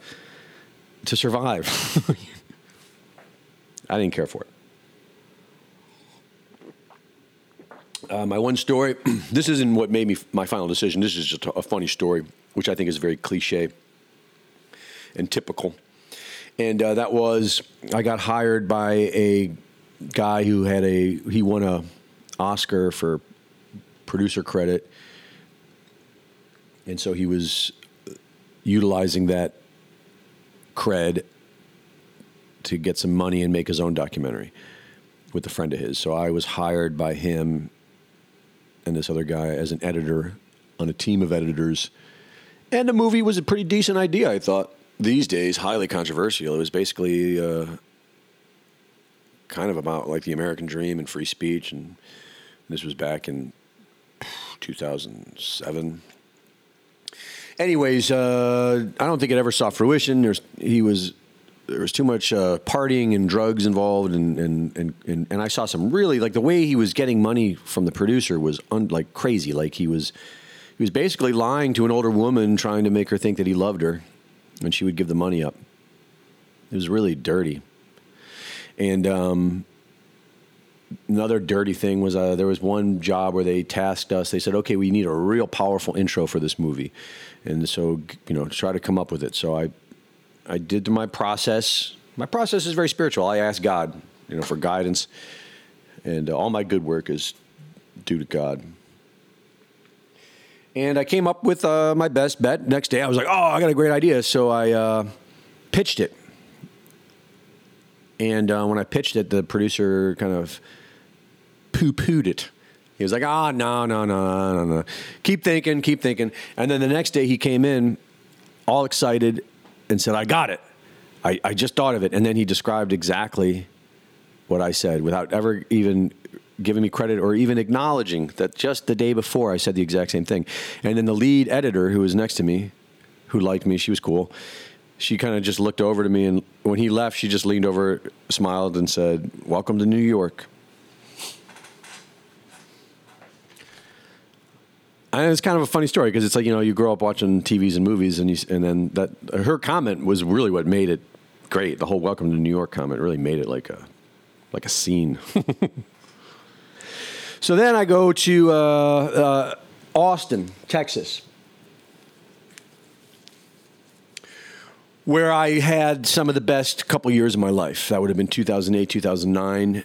to survive. [laughs] I didn't care for it. Uh, my one story, [clears throat] this isn't what made me my final decision. This is just a funny story, which I think is very cliche and typical. And uh, that was I got hired by a guy who had a he won a Oscar for producer credit. And so he was utilizing that cred to get some money and make his own documentary with a friend of his. So I was hired by him and this other guy as an editor on a team of editors. And the movie was a pretty decent idea, I thought. These days, highly controversial. It was basically uh, kind of about like the American dream and free speech. And this was back in 2007. Anyways, uh, I don't think it ever saw fruition. There's he was there was too much uh, partying and drugs involved, and and, and and and I saw some really like the way he was getting money from the producer was un, like crazy. Like he was he was basically lying to an older woman, trying to make her think that he loved her, and she would give the money up. It was really dirty. And um, another dirty thing was uh, there was one job where they tasked us. They said, "Okay, we need a real powerful intro for this movie," and so you know, try to come up with it. So I, I did my process. My process is very spiritual. I ask God, you know, for guidance, and uh, all my good work is due to God. And I came up with uh, my best bet. Next day, I was like, "Oh, I got a great idea!" So I uh, pitched it. And uh, when I pitched it, the producer kind of poo pooed it. He was like, ah, oh, no, no, no, no, no. Keep thinking, keep thinking. And then the next day he came in all excited and said, I got it. I, I just thought of it. And then he described exactly what I said without ever even giving me credit or even acknowledging that just the day before I said the exact same thing. And then the lead editor who was next to me, who liked me, she was cool she kind of just looked over to me, and when he left, she just leaned over, smiled, and said, "Welcome to New York." And it's kind of a funny story because it's like you know you grow up watching TVs and movies, and you, and then that her comment was really what made it great. The whole "Welcome to New York" comment really made it like a like a scene. [laughs] so then I go to uh, uh, Austin, Texas where I had some of the best couple years of my life. That would have been 2008, 2009.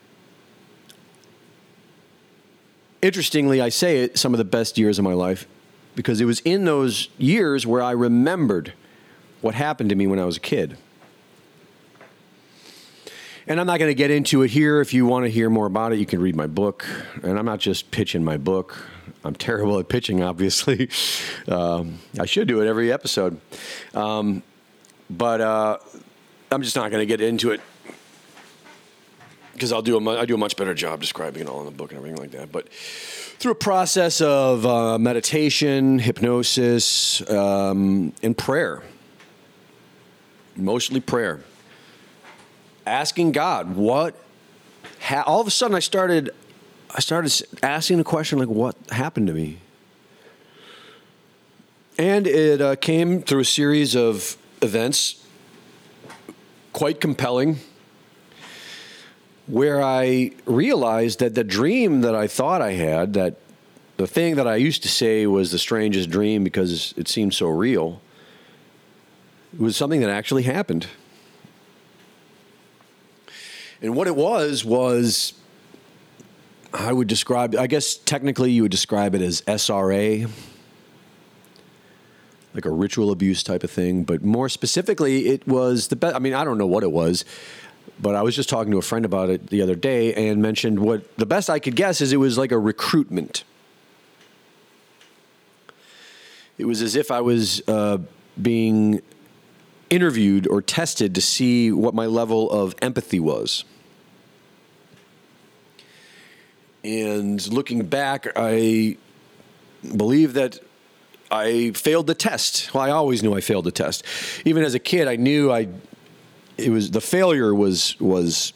Interestingly, I say it some of the best years of my life because it was in those years where I remembered what happened to me when I was a kid. And I'm not going to get into it here. If you want to hear more about it, you can read my book. And I'm not just pitching my book. I'm terrible at pitching, obviously. [laughs] Um, I should do it every episode. Um, but uh, I'm just not going to get into it because I'll do a I do a much better job describing it all in the book and everything like that. But through a process of uh, meditation, hypnosis, um, and prayer, mostly prayer, asking God what. Ha- all of a sudden, I started. I started asking the question like, "What happened to me?" And it uh, came through a series of events, quite compelling, where I realized that the dream that I thought I had, that the thing that I used to say was the strangest dream because it seemed so real, was something that actually happened. And what it was was I would describe I guess technically you would describe it as SRA like a ritual abuse type of thing. But more specifically, it was the best. I mean, I don't know what it was, but I was just talking to a friend about it the other day and mentioned what the best I could guess is it was like a recruitment. It was as if I was uh, being interviewed or tested to see what my level of empathy was. And looking back, I believe that I failed the test. Well, I always knew I failed the test. Even as a kid, I knew I it was the failure was was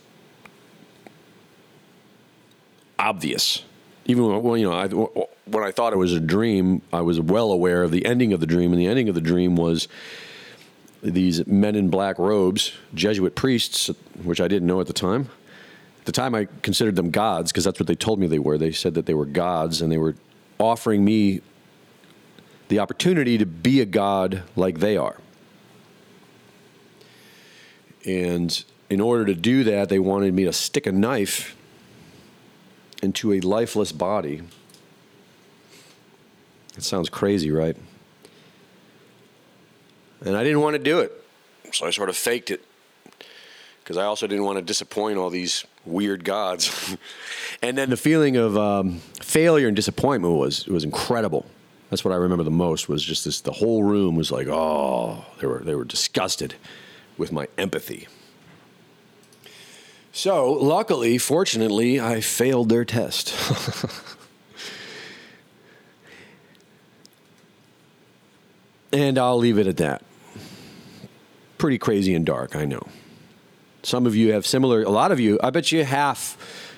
obvious. Even when you know I, when I thought it was a dream, I was well aware of the ending of the dream, and the ending of the dream was these men in black robes, Jesuit priests, which I didn't know at the time. At the time, I considered them gods because that's what they told me they were. They said that they were gods, and they were offering me the opportunity to be a God like they are. And in order to do that, they wanted me to stick a knife into a lifeless body. It sounds crazy, right? And I didn't want to do it. So I sort of faked it. Because I also didn't want to disappoint all these weird gods. [laughs] and then the feeling of um, failure and disappointment was, was incredible. That's what I remember the most was just this. The whole room was like, oh, they were they were disgusted with my empathy. So luckily, fortunately, I failed their test. [laughs] and I'll leave it at that. Pretty crazy and dark, I know. Some of you have similar. A lot of you, I bet you half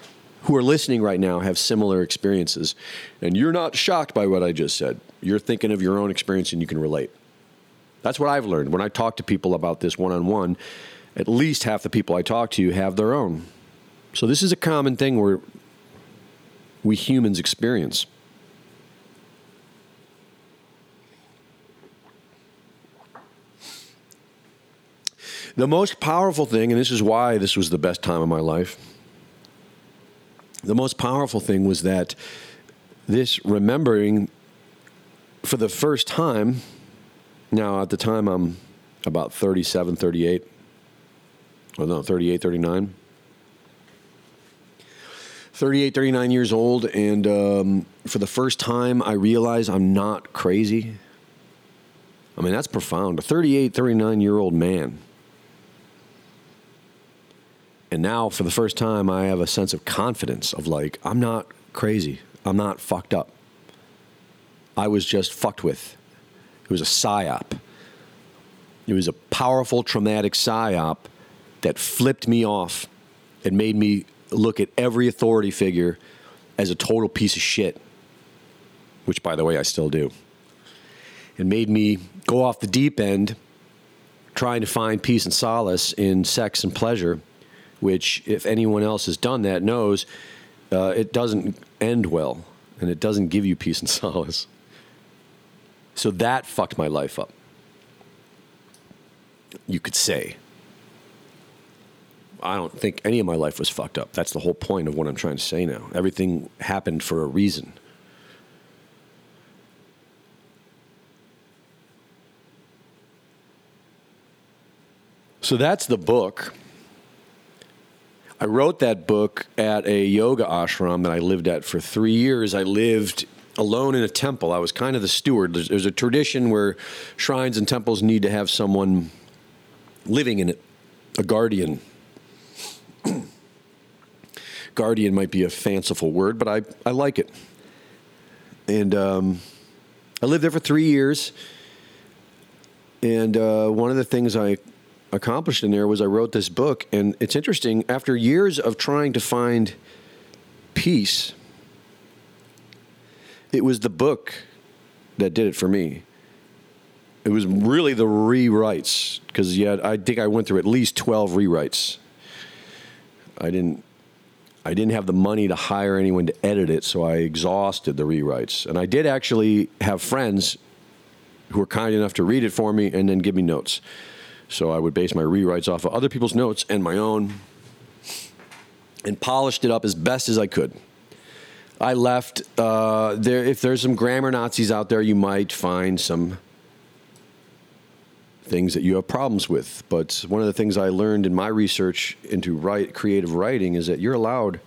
who are listening right now have similar experiences. And you're not shocked by what I just said. You're thinking of your own experience and you can relate. That's what I've learned. When I talk to people about this one on one, at least half the people I talk to have their own. So this is a common thing where we humans experience. The most powerful thing, and this is why this was the best time of my life, the most powerful thing was that this remembering for the first time, now at the time I'm about 37, 38, well, no, 38, 39. 38, 39 years old, and um, for the first time, I realize I'm not crazy. I mean, that's profound. A 38, 39 year old man and now, for the first time, I have a sense of confidence of like, I'm not crazy. I'm not fucked up. I was just fucked with. It was a psyop. It was a powerful, traumatic psyop that flipped me off and made me look at every authority figure as a total piece of shit, which, by the way, I still do. It made me go off the deep end trying to find peace and solace in sex and pleasure which, if anyone else has done that, knows uh, it doesn't end well and it doesn't give you peace and [laughs] solace. So that fucked my life up. You could say. I don't think any of my life was fucked up. That's the whole point of what I'm trying to say now. Everything happened for a reason. So that's the book. I wrote that book at a yoga ashram that I lived at for three years. I lived alone in a temple. I was kind of the steward. There's, there's, a tradition where shrines and temples need to have someone living in it, a guardian. [clears throat] guardian might be a fanciful word, but I, I like it. And um, I lived there for three years. And uh, one of the things I accomplished in there was I wrote this book, and it's interesting. After years of trying to find peace, it was the book that did it for me. It was really the rewrites because yeah, I think I went through at least twelve rewrites. I didn't. I didn't have the money to hire anyone to edit it, so I exhausted the rewrites. And I did actually have friends who were kind enough to read it for me and then give me notes. So I would base my rewrites off of other people's notes and my own and polished it up as best as I could. I left uh, there. If there's some grammar Nazis out there, you might find some things that you have problems with. But one of the things I learned in my research into write, creative writing is that you're allowed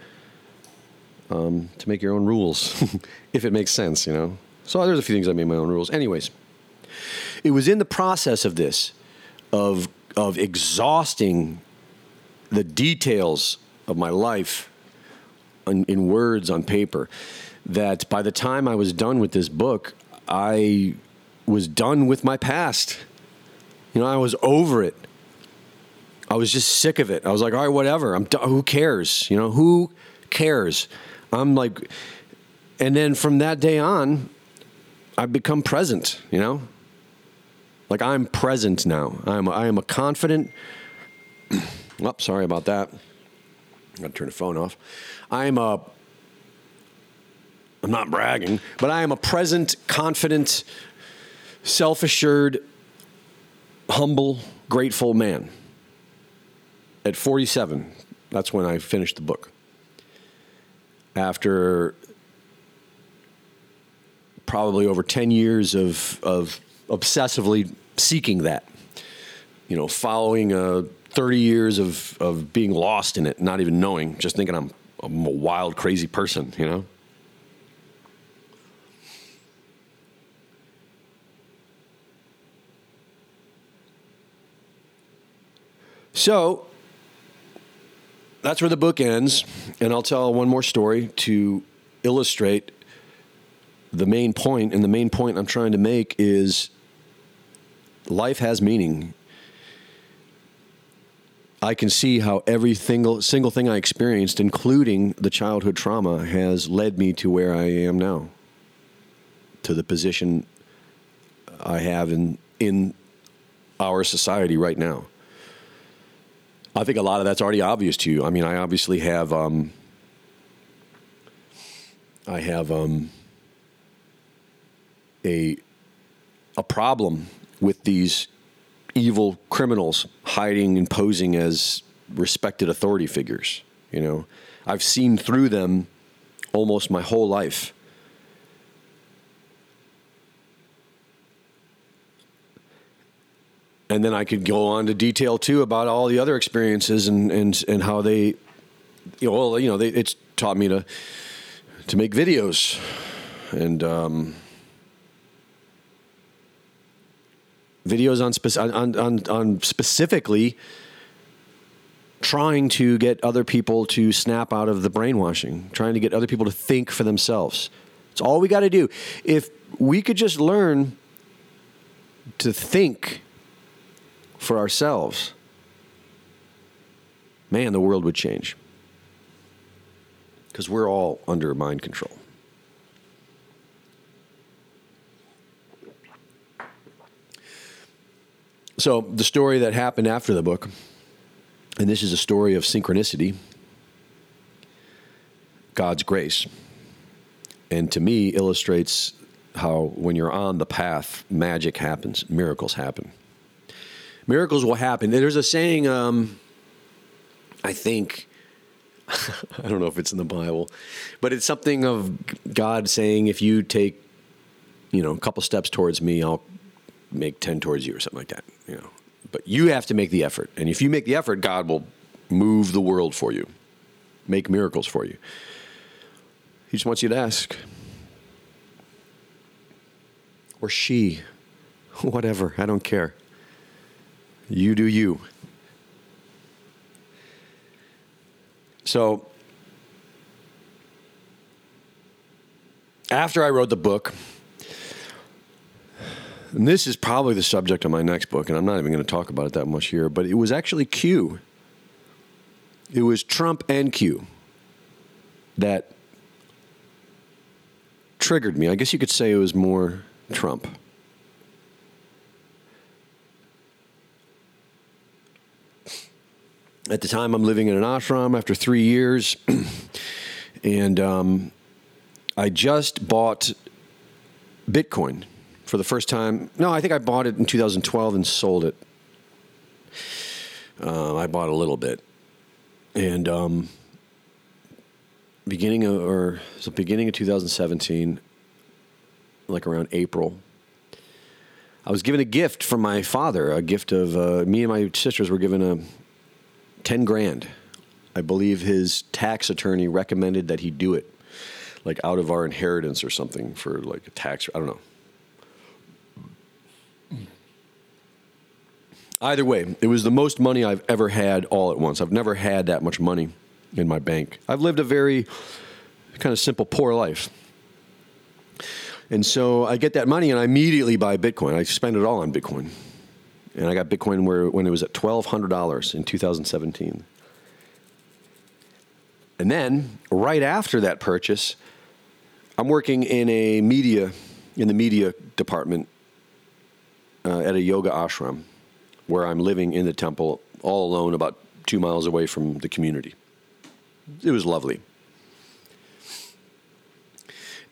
um, to make your own rules, [laughs] if it makes sense, you know. So there's a few things I made my own rules. Anyways, it was in the process of this of of exhausting the details of my life in, in words on paper that by the time I was done with this book, I was done with my past. You know, I was over it. I was just sick of it. I was like, all right, whatever. I'm who cares? You know, who cares? I'm like, and then from that day on, I've become present. You know, like I'm present now. I'm I am a confident. [clears throat] oh, sorry about that. I got to turn the phone off. I'm a. I'm not bragging, but I am a present, confident, self-assured, humble, grateful man. At 47, that's when I finished the book. After probably over 10 years of, of obsessively seeking that. You know, following uh, 30 years of, of being lost in it, not even knowing, just thinking I'm, I'm a wild, crazy person, you know? So that's where the book ends. And I'll tell one more story to illustrate the main. And the main point I'm trying to make is life has meaning. I can see how every single single thing I experienced, including the childhood trauma, has led me to where I am now. To the position I have in in our society right now. I think a lot of that's already obvious to you. I mean, I obviously have um, I have um, a a problem with these evil criminals hiding and posing as respected authority figures. You know, I've seen through them almost my whole life. And then I could go on to detail too about all the other experiences and, and, and how they, you know, well, you know, they, it's taught me to to make videos and um, videos on, speci- on, on, on specifically trying to get other people to snap out of the brainwashing, trying to get other people to think for themselves. It's all we got to do. If we could just learn to think for ourselves, man, the world would change. Because we're all under mind control. So, the story that happened after the book, and this is a story of synchronicity, God's grace, and to me illustrates how when you're on the path, magic happens, miracles happen. Miracles will happen. There's a saying, um, I think, [laughs] I don't know if it's in the Bible, but it's something of God saying, if you take, you know, a couple steps towards me, I'll make 10 towards you or something like that, you know. But you have to make the effort. And if you make the effort, God will move the world for you, make miracles for you. He just wants you to ask. Or she, [laughs] whatever, I don't care. You do you. So, after I wrote the book, and this is probably the subject of my next book, and I'm not even going to talk about it that much here, but it was actually Q. It was Trump and Q that triggered me. I guess you could say it was more Trump. At the time, I'm living in an ashram after three years, [clears throat] and um, I just bought Bitcoin for the first time. No, I think I bought it in 2012 and sold it. Uh, I bought a little bit, and um, beginning of, or so beginning of 2017, like around April. I was given a gift from my father, a gift of uh, me and my sisters were given a 10 grand. I believe his tax attorney recommended that he do it, like out of our inheritance or something for like a tax. I don't know. Either way, it was the most money I've ever had all at once. I've never had that much money in my bank. I've lived a very kind of simple, poor life. And so I get that money and I immediately buy Bitcoin. I spend it all on Bitcoin. And I got Bitcoin where, when it was at $1,200 in 2017. And then, right after that purchase, I'm working in a media, in the media department uh, at a yoga ashram where I'm living in the temple all alone about two miles away from the community. It was lovely.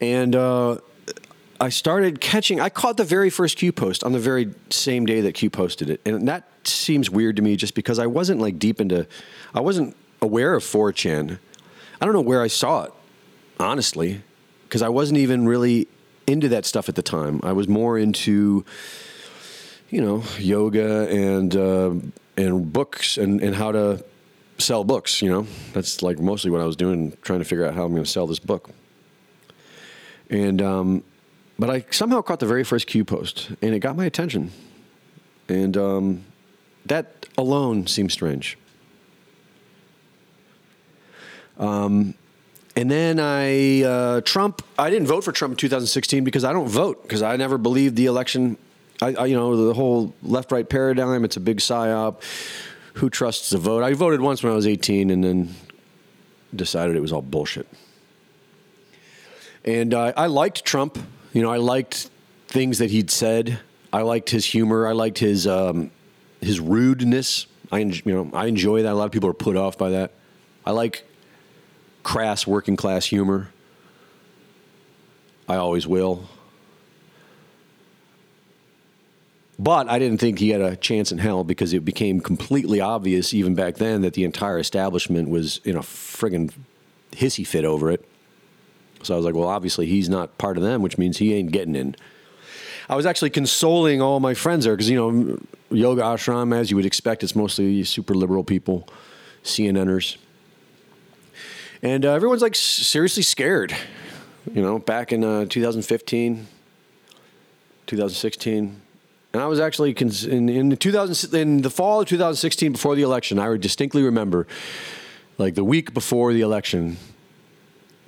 And uh, I started catching, I caught the very first Q post on the very same day that Q posted it. And that seems weird to me just because I wasn't like deep into, I wasn't aware of 4chan. I don't know where I saw it, honestly, because I wasn't even really into that stuff at the time. I was more into you know, yoga and uh, and books and, and how to sell books. You know, that's like mostly what I was doing, trying to figure out how I'm going to sell this book. And um, but I somehow caught the very first Q post, and it got my attention, and um, that alone seems strange. Um, and then I uh, Trump. I didn't vote for Trump in 2016 because I don't vote because I never believed the election I, I, you know, the whole left-right paradigm. It's a big psyop. Who trusts the vote? I voted once when I was 18, and then decided it was all bullshit. And uh, I liked Trump. You know, I liked things that he'd said. I liked his humor. I liked his um, his rudeness. I you know I enjoy that. A lot of people are put off by that. I like crass working class humor. I always will. But I didn't think he had a chance in hell because it became completely obvious even back then that the entire establishment was in a friggin' hissy fit over it. So I was like, well, obviously he's not part of them, which means he ain't getting in. I was actually consoling all my friends there because, you know, yoga ashram, as you would expect, it's mostly super liberal people, CNNers. And uh, everyone's like seriously scared. You know, back in uh, 2015, 2016, and I was actually in 2000 in the fall of 2016 before the election. I distinctly remember, like the week before the election,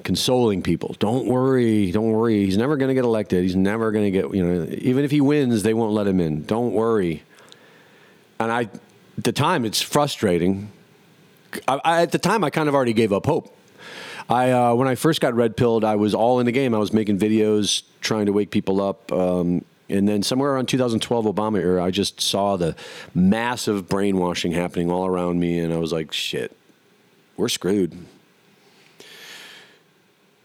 consoling people. Don't worry, don't worry. He's never going to get elected. He's never going to get you know. Even if he wins, they won't let him in. Don't worry. And I, at the time, it's frustrating. I, I, at the time, I kind of already gave up hope. I uh, when I first got red pilled, I was all in the game. I was making videos, trying to wake people up. Um, and then somewhere around 2012 Obama era, I just saw the massive brainwashing happening all around me, and I was like, "Shit, we're screwed."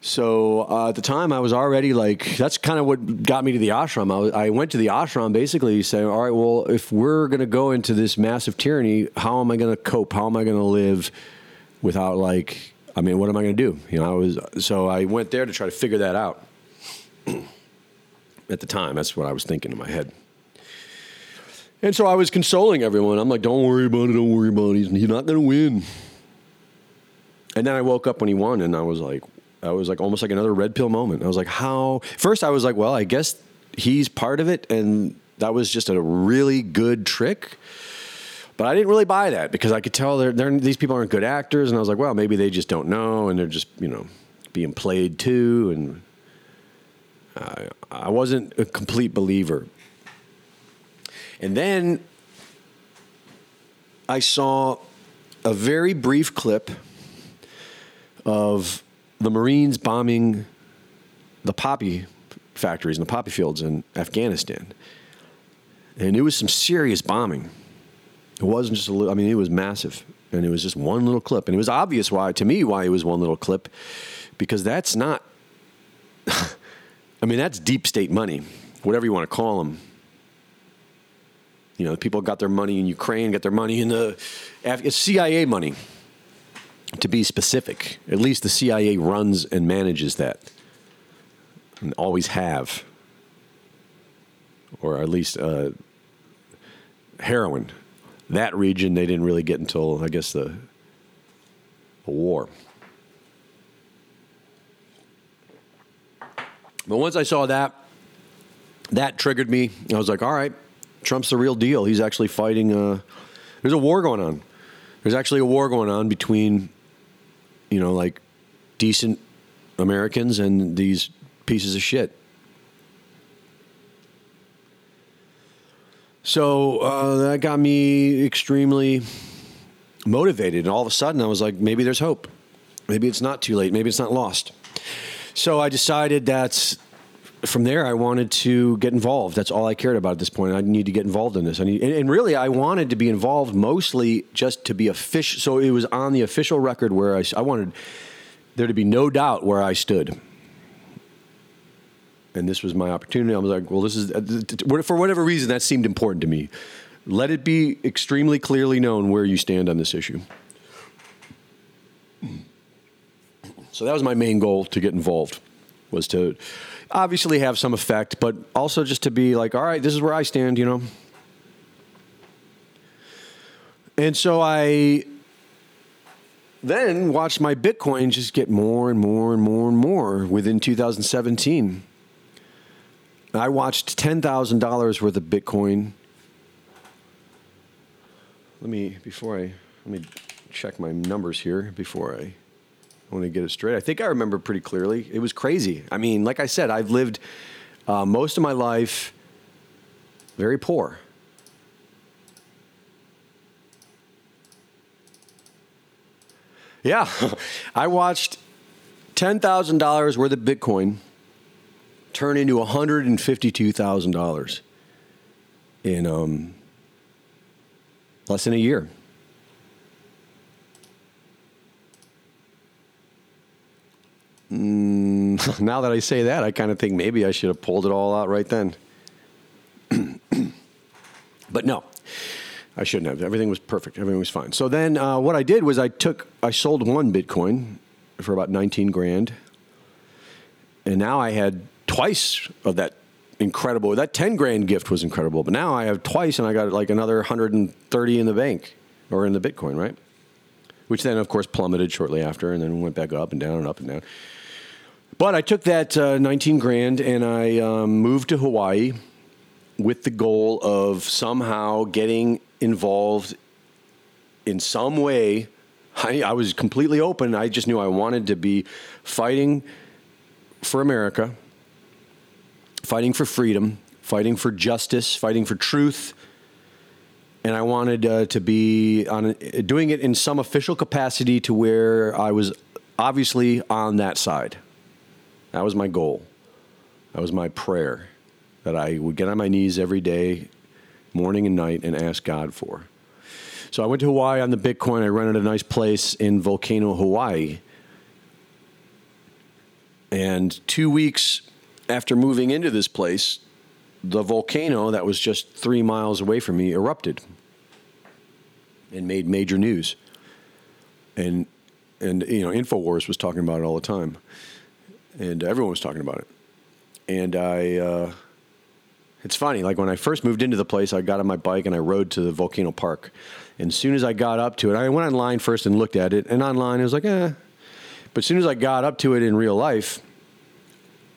So uh, at the time, I was already like, that's kind of what got me to the ashram. I, was, I went to the ashram basically saying, all right, well, if we're going to go into this massive tyranny, how am I going to cope? How am I going to live without like I mean, what am I going to do? You know, I was so I went there to try to figure that out. [clears throat] At the time, that's what I was thinking in my head. And so I was consoling everyone. I'm like, "Don't worry about it. Don't worry about it. He's not going to win." And then I woke up when he won, and I was like, I was like almost like another red pill moment. I was like, "How?" First, I was like, "Well, I guess he's part of it," and that was just a really good trick. But I didn't really buy that because I could tell they're, they're, these people aren't good actors, and I was like, well, maybe they just don't know, and they're just you know being played too, and uh, I wasn't a complete believer. And then I saw a very brief clip of the Marines bombing the poppy factories and the poppy fields in Afghanistan. And it was some serious bombing. It wasn't just a little, I mean, it was massive. And it was just one little clip. And it was obvious why, to me, why it was one little clip, because that's not, [laughs] I mean, that's deep state money, whatever you want to call them. You know, people got their money in Ukraine, got their money in the it's CIA money, to be specific. At least the CIA runs and manages that, and always have, or at least uh, heroin that region they didn't really get until I guess the, the war. But once I saw that, that triggered me. I was like, all right, Trump's the real deal. He's actually fighting. Uh, there's a war going on. There's actually a war going on between, you know, like decent Americans and these pieces of shit. So uh, that got me extremely motivated. And all of a sudden, I was like, maybe there's hope. Maybe it's not too late. Maybe it's not lost. So I decided that from there, I wanted to get involved. That's all I cared about at this point. I need to get involved in this. I need, and, and really, I wanted to be involved mostly just to be official. So it was on the official record where I, I wanted there to be no doubt where I stood and this was my opportunity. I was like, well, this is uh, for whatever reason that seemed important to me. Let it be extremely clearly known where you stand on this issue. So that was my main goal to get involved, was to obviously have some effect, but also just to be like, all right, this is where I stand, you know. And so I then watched my Bitcoin just get more and more and more and more within 2017. I watched ten thousand dollars worth of Bitcoin. Let me before I let me check my numbers here before I, I want to get it straight. I think I remember pretty clearly. It was crazy. I mean, like I said, I've lived uh, most of my life very poor. Yeah, [laughs] I watched $10,000 worth of Bitcoin turn into $152,000 in um, less than a year. Mm, [laughs] now that I say that, I kind of think maybe I should have pulled it all out right then. [clears throat] but no, I shouldn't have. Everything was perfect. Everything was fine. So then, uh, what I did was I took, I sold one Bitcoin for about 19 grand, and now I had twice of that incredible. That 10 grand gift was incredible, but now I have twice, and I got like another 130 in the bank or in the Bitcoin, right? Which then, of course, plummeted shortly after, and then went back up and down and up and down. But I took that uh, 19 grand and I um, moved to Hawaii with the goal of somehow getting involved in some way. I, I was completely open. I just knew I wanted to be fighting for America, fighting for freedom, fighting for justice, fighting for truth. And I wanted uh, to be on doing it in some official capacity to where I was obviously on that side. That was my goal. That was my prayer that I would get on my knees every day, morning and night, and ask God for. So I went to Hawaii on the Bitcoin. I rented a nice place in Volcano, Hawaii. And two weeks after moving into this place, the volcano that was just three miles away from me erupted and made major news. And and you know, Infowars was talking about it all the time and everyone was talking about it. And I, uh, it's funny. Like when I first moved into the place, I got on my bike and I rode to the volcano park. And as soon as I got up to it, I went online first and looked at it. And online, it was like, eh. But as soon as I got up to it in real life,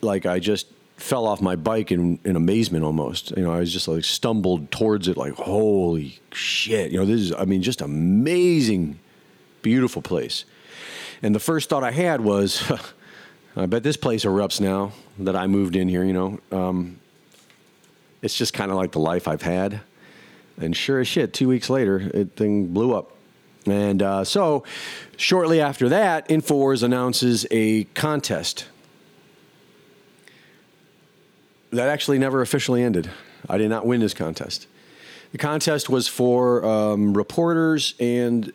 like I just fell off my bike in, in amazement almost. You know, I was just like stumbled towards it, like, holy shit. You know, this is, I mean, just amazing, beautiful place. And the first thought I had was, [laughs] I bet this place erupts now that I moved in here, you know. Um, it's just kind of like the life I've had. And sure as shit, two weeks later, it thing blew up. And uh, so, shortly after that, Infowars announces a contest that actually never officially ended. I did not win this contest. The contest was for um, reporters and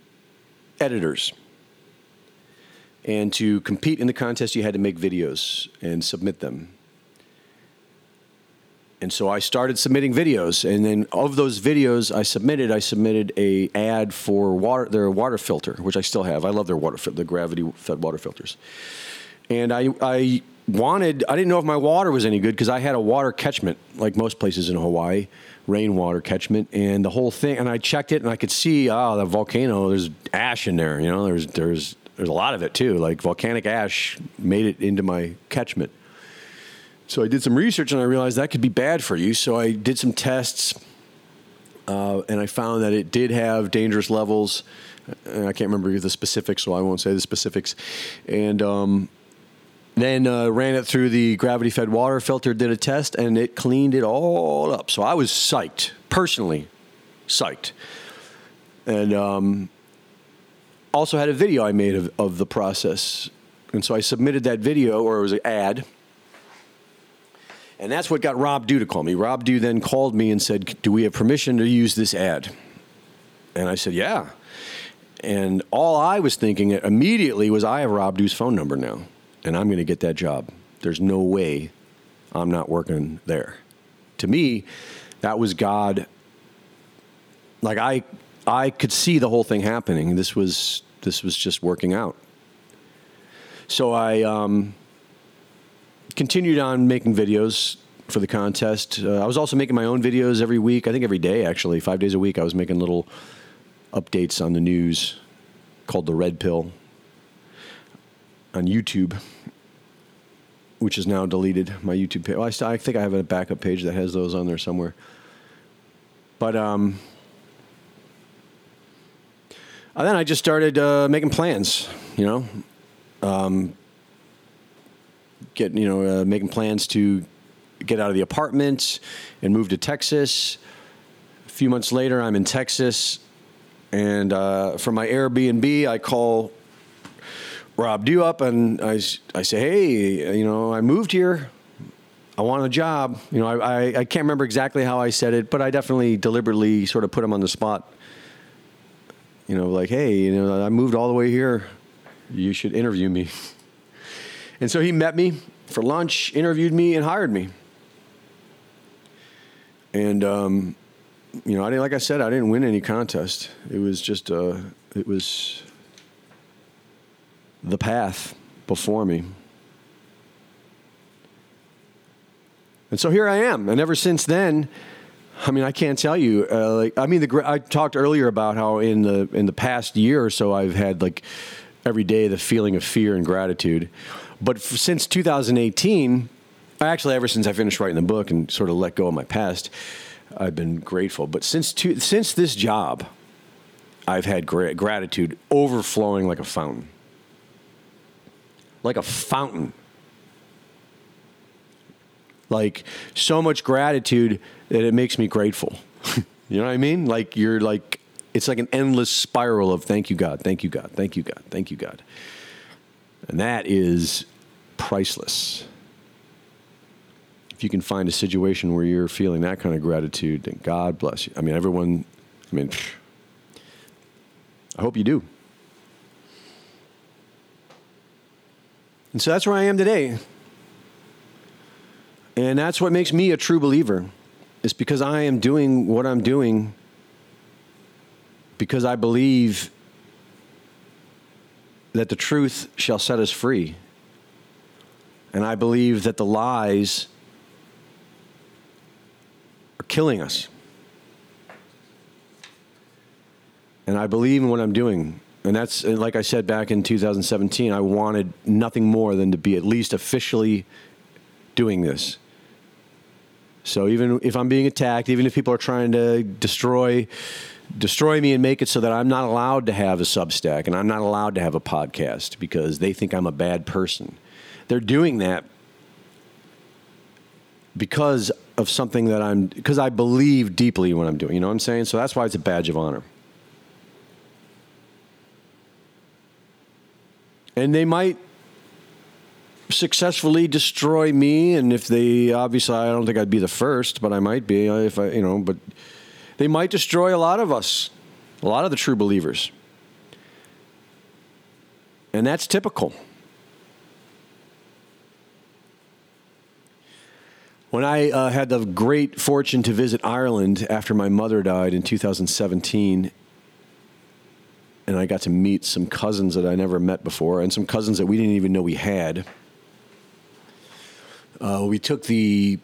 editors. And to compete in the contest, you had to make videos and submit them. And so I started submitting videos, and then of those videos I submitted, I submitted a ad for water, their water filter, which I still have. I love their water, the gravity fed water filters. And I, I wanted, I didn't know if my water was any good because I had a water catchment, like most places in Hawaii, rainwater catchment, and the whole thing. And I checked it, and I could see, oh, the volcano. There's ash in there. You know, there's there's there's a lot of it too. Like volcanic ash made it into my catchment. So I did some research and I realized that could be bad for you. So I did some tests uh, and I found that it did have dangerous levels. I can't remember the specifics, so I won't say the specifics. And um, then uh, ran it through the gravity fed water filter, did a test, and it cleaned it all up. So I was psyched, personally psyched. And um, also had a video I made of, of the process. And so I submitted that video, or it was an ad. And that's what got Rob Dew to call me. Rob Dew then called me and said, Do we have permission to use this ad? And I said, Yeah. And all I was thinking immediately was, I have Rob Dew's phone number now, and I'm going to get that job. There's no way I'm not working there. To me, that was God. Like I I could see the whole thing happening. This was this was just working out. So I um, continued on making videos for the contest. Uh, I was also making my own videos every week. I think every day, actually, five days a week. I was making little updates on the news called the Red Pill on YouTube, which is now deleted. My YouTube page. Well, I, I think I have a backup page that has those on there somewhere. But um, and then I just started uh, making plans, you know, um, you know, uh, making plans to get out of the apartment and move to Texas. A few months later, I'm in Texas, and uh, from my Airbnb, I call Rob Dew up and I, I say, hey, you know, I moved here. I want a job. You know, I, I, I can't remember exactly how I said it, but I definitely deliberately sort of put him on the spot. You know, like, hey, you know, I moved all the way here. You should interview me. And so he met me for lunch, interviewed me, and hired me. And um, you know, I didn't like I said, I didn't win any contest. It was just uh, it was the path before me. And so here I am, and ever since then, I mean, I can't tell you. Uh, like, I mean, the I talked earlier about how in the in the past year or so, I've had like every day the feeling of fear and gratitude. But f- since 2018, actually, ever since I finished writing the book and sort of let go of my past, I've been grateful. But since since this job, I've had gra- gratitude overflowing like a fountain, like a fountain like so much gratitude that it makes me grateful. [laughs] you know what I mean? Like you're like it's like an endless spiral of thank you God, thank you God, thank you God, thank you God. And that is priceless. If you can find a situation where you're feeling that kind of gratitude, then God bless you. I mean, everyone, I mean, I hope you do. And so that's where I am today. And that's what makes me a true believer. Is because I am doing what I'm doing because I believe that the truth shall set us free. And I believe that the lies are killing us. And I believe in what I'm doing. And that's, and like I said back in 2017, I wanted nothing more than to be at least officially doing this. So even if I'm being attacked, even if people are trying to destroy destroy me and make it so that I'm not allowed to have a Substack and I'm not allowed to have a podcast because they think I'm a bad person. They're doing that because of something that I'm because I believe deeply in what I'm doing. You know what I'm saying? So that's why it's a badge of honor. And they might successfully destroy me and if they obviously I don't think I'd be the first but I might be if I you know but they might destroy a lot of us a lot of the true believers. And that's typical. When I uh, had the great fortune to visit Ireland after my mother died in 2017 and I got to meet some cousins that I never met before and some cousins that we didn't even know we had uh, we took the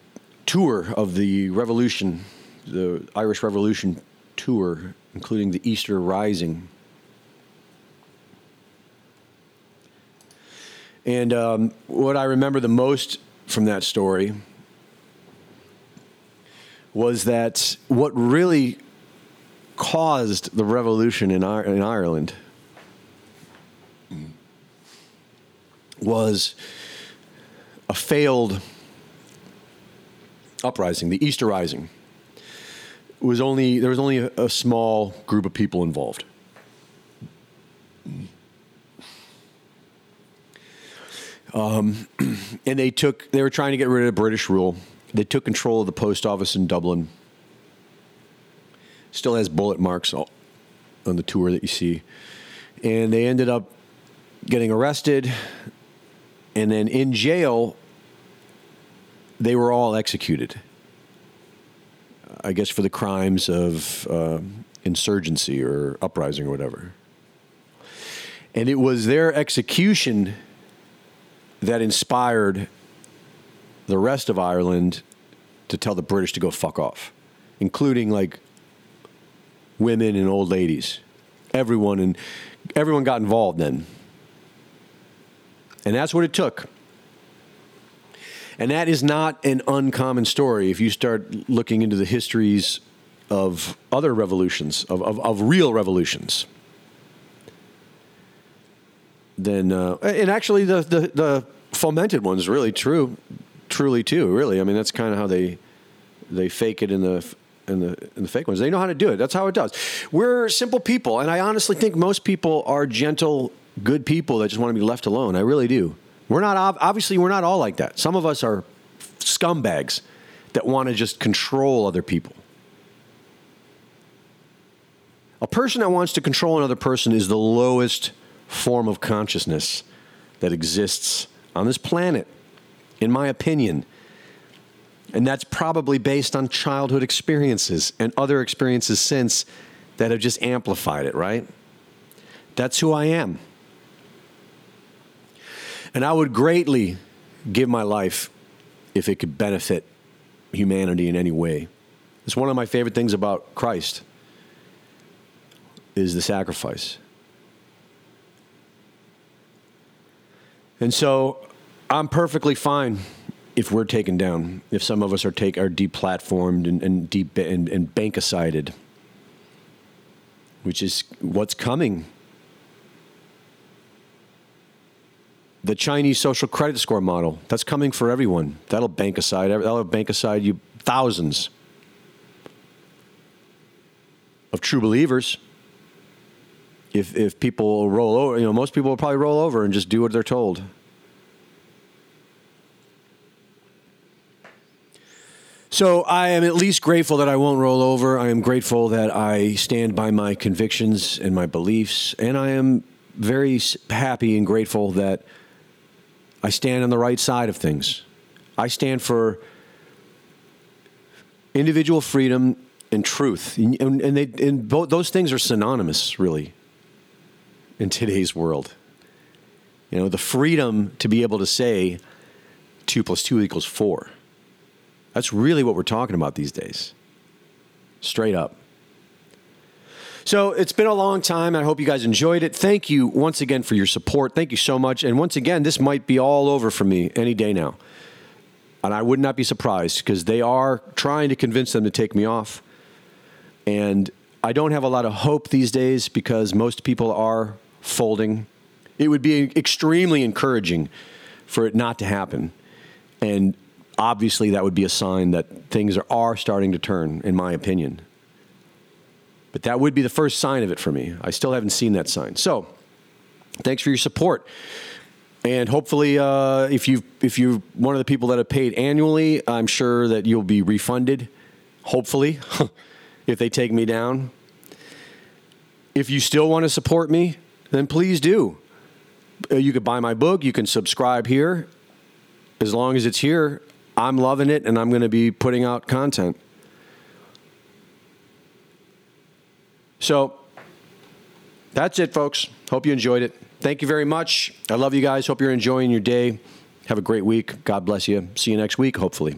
tour of the revolution, the Irish Revolution tour, including the Easter Rising. And um, what I remember the most from that story was that what really caused the revolution in, Ir- in Ireland was a failed uprising, the Easter Rising. Was only there was only a, a small group of people involved. Um, [clears throat] and they took they were trying to get rid of British rule. They took control of the post office in Dublin. Still has bullet marks on the tour that you see. And they ended up getting arrested and then in jail they were all executed. I guess for the crimes of uh, insurgency or uprising or whatever. And it was their execution that inspired the rest of ireland to tell the british to go fuck off including like women and old ladies. Everyone and everyone got involved then and that's what it took. And that is not an uncommon story if you start looking into the histories of other revolutions, of, of, of real revolutions. Then, uh, and actually, the, the, the fomented ones really true. truly too. Really, I mean that's kind of how they they fake it in the in the in the fake ones. They know how to do it. That's how it does. We're simple people, and I honestly think most people are gentle, good people that just want to be left alone. I really do. We're not obviously we're not all like that. Some of us are scumbags that want to just control other people. A person that wants to control another person is the lowest form of consciousness that exists on this planet, in my opinion. And that's probably based on childhood experiences and other experiences since that have just amplified it, right? That's who I am. And I would greatly give my life if it could benefit humanity in any way. It's one of my favorite things about Christ is the sacrifice. And so I'm perfectly fine if we're taken down, if some of us are take are deplatformed and, and deep and, and which is what's coming. The Chinese social credit score model, that's coming for everyone. That'll Bankicide that'll Bankicide you thousands of true believers. If if people roll over, you know, most people will probably roll over and just do what they're told. So I am at least grateful that I won't roll over. I am grateful that I stand by my convictions and my beliefs. And I am very happy and grateful that I stand on the right side of things. I stand for individual freedom and truth. And, and, they, and both, those things are synonymous, really, in today's world. You know, the freedom to be able to say two plus two equals four that's really what we're talking about these days. Straight up. So it's been a long time. I hope you guys enjoyed it. Thank you once again for your support. Thank you so much. And once again, this might be all over for me any day now. And I would not be surprised because they are trying to convince them to take me off. And I don't have a lot of hope these days because most people are folding. It would be extremely encouraging for it not to happen. And obviously that would be a sign that things are, starting to turn, in my opinion. But that would be the first sign of it for me. I still haven't seen that sign. So, thanks for your support. And hopefully, uh, if you if you're one of the people that have paid annually, I'm sure that you'll be refunded. Hopefully, [laughs] if they take me down. If you still want to support me, then please do. Uh, you could buy my book. You can subscribe here. As long as it's here, I'm loving it and I'm going to be putting out content. So that's it, folks. Hope you enjoyed it. Thank you very much. I love you guys. Hope you're enjoying your day. Have a great week. God bless you. See you next week, hopefully.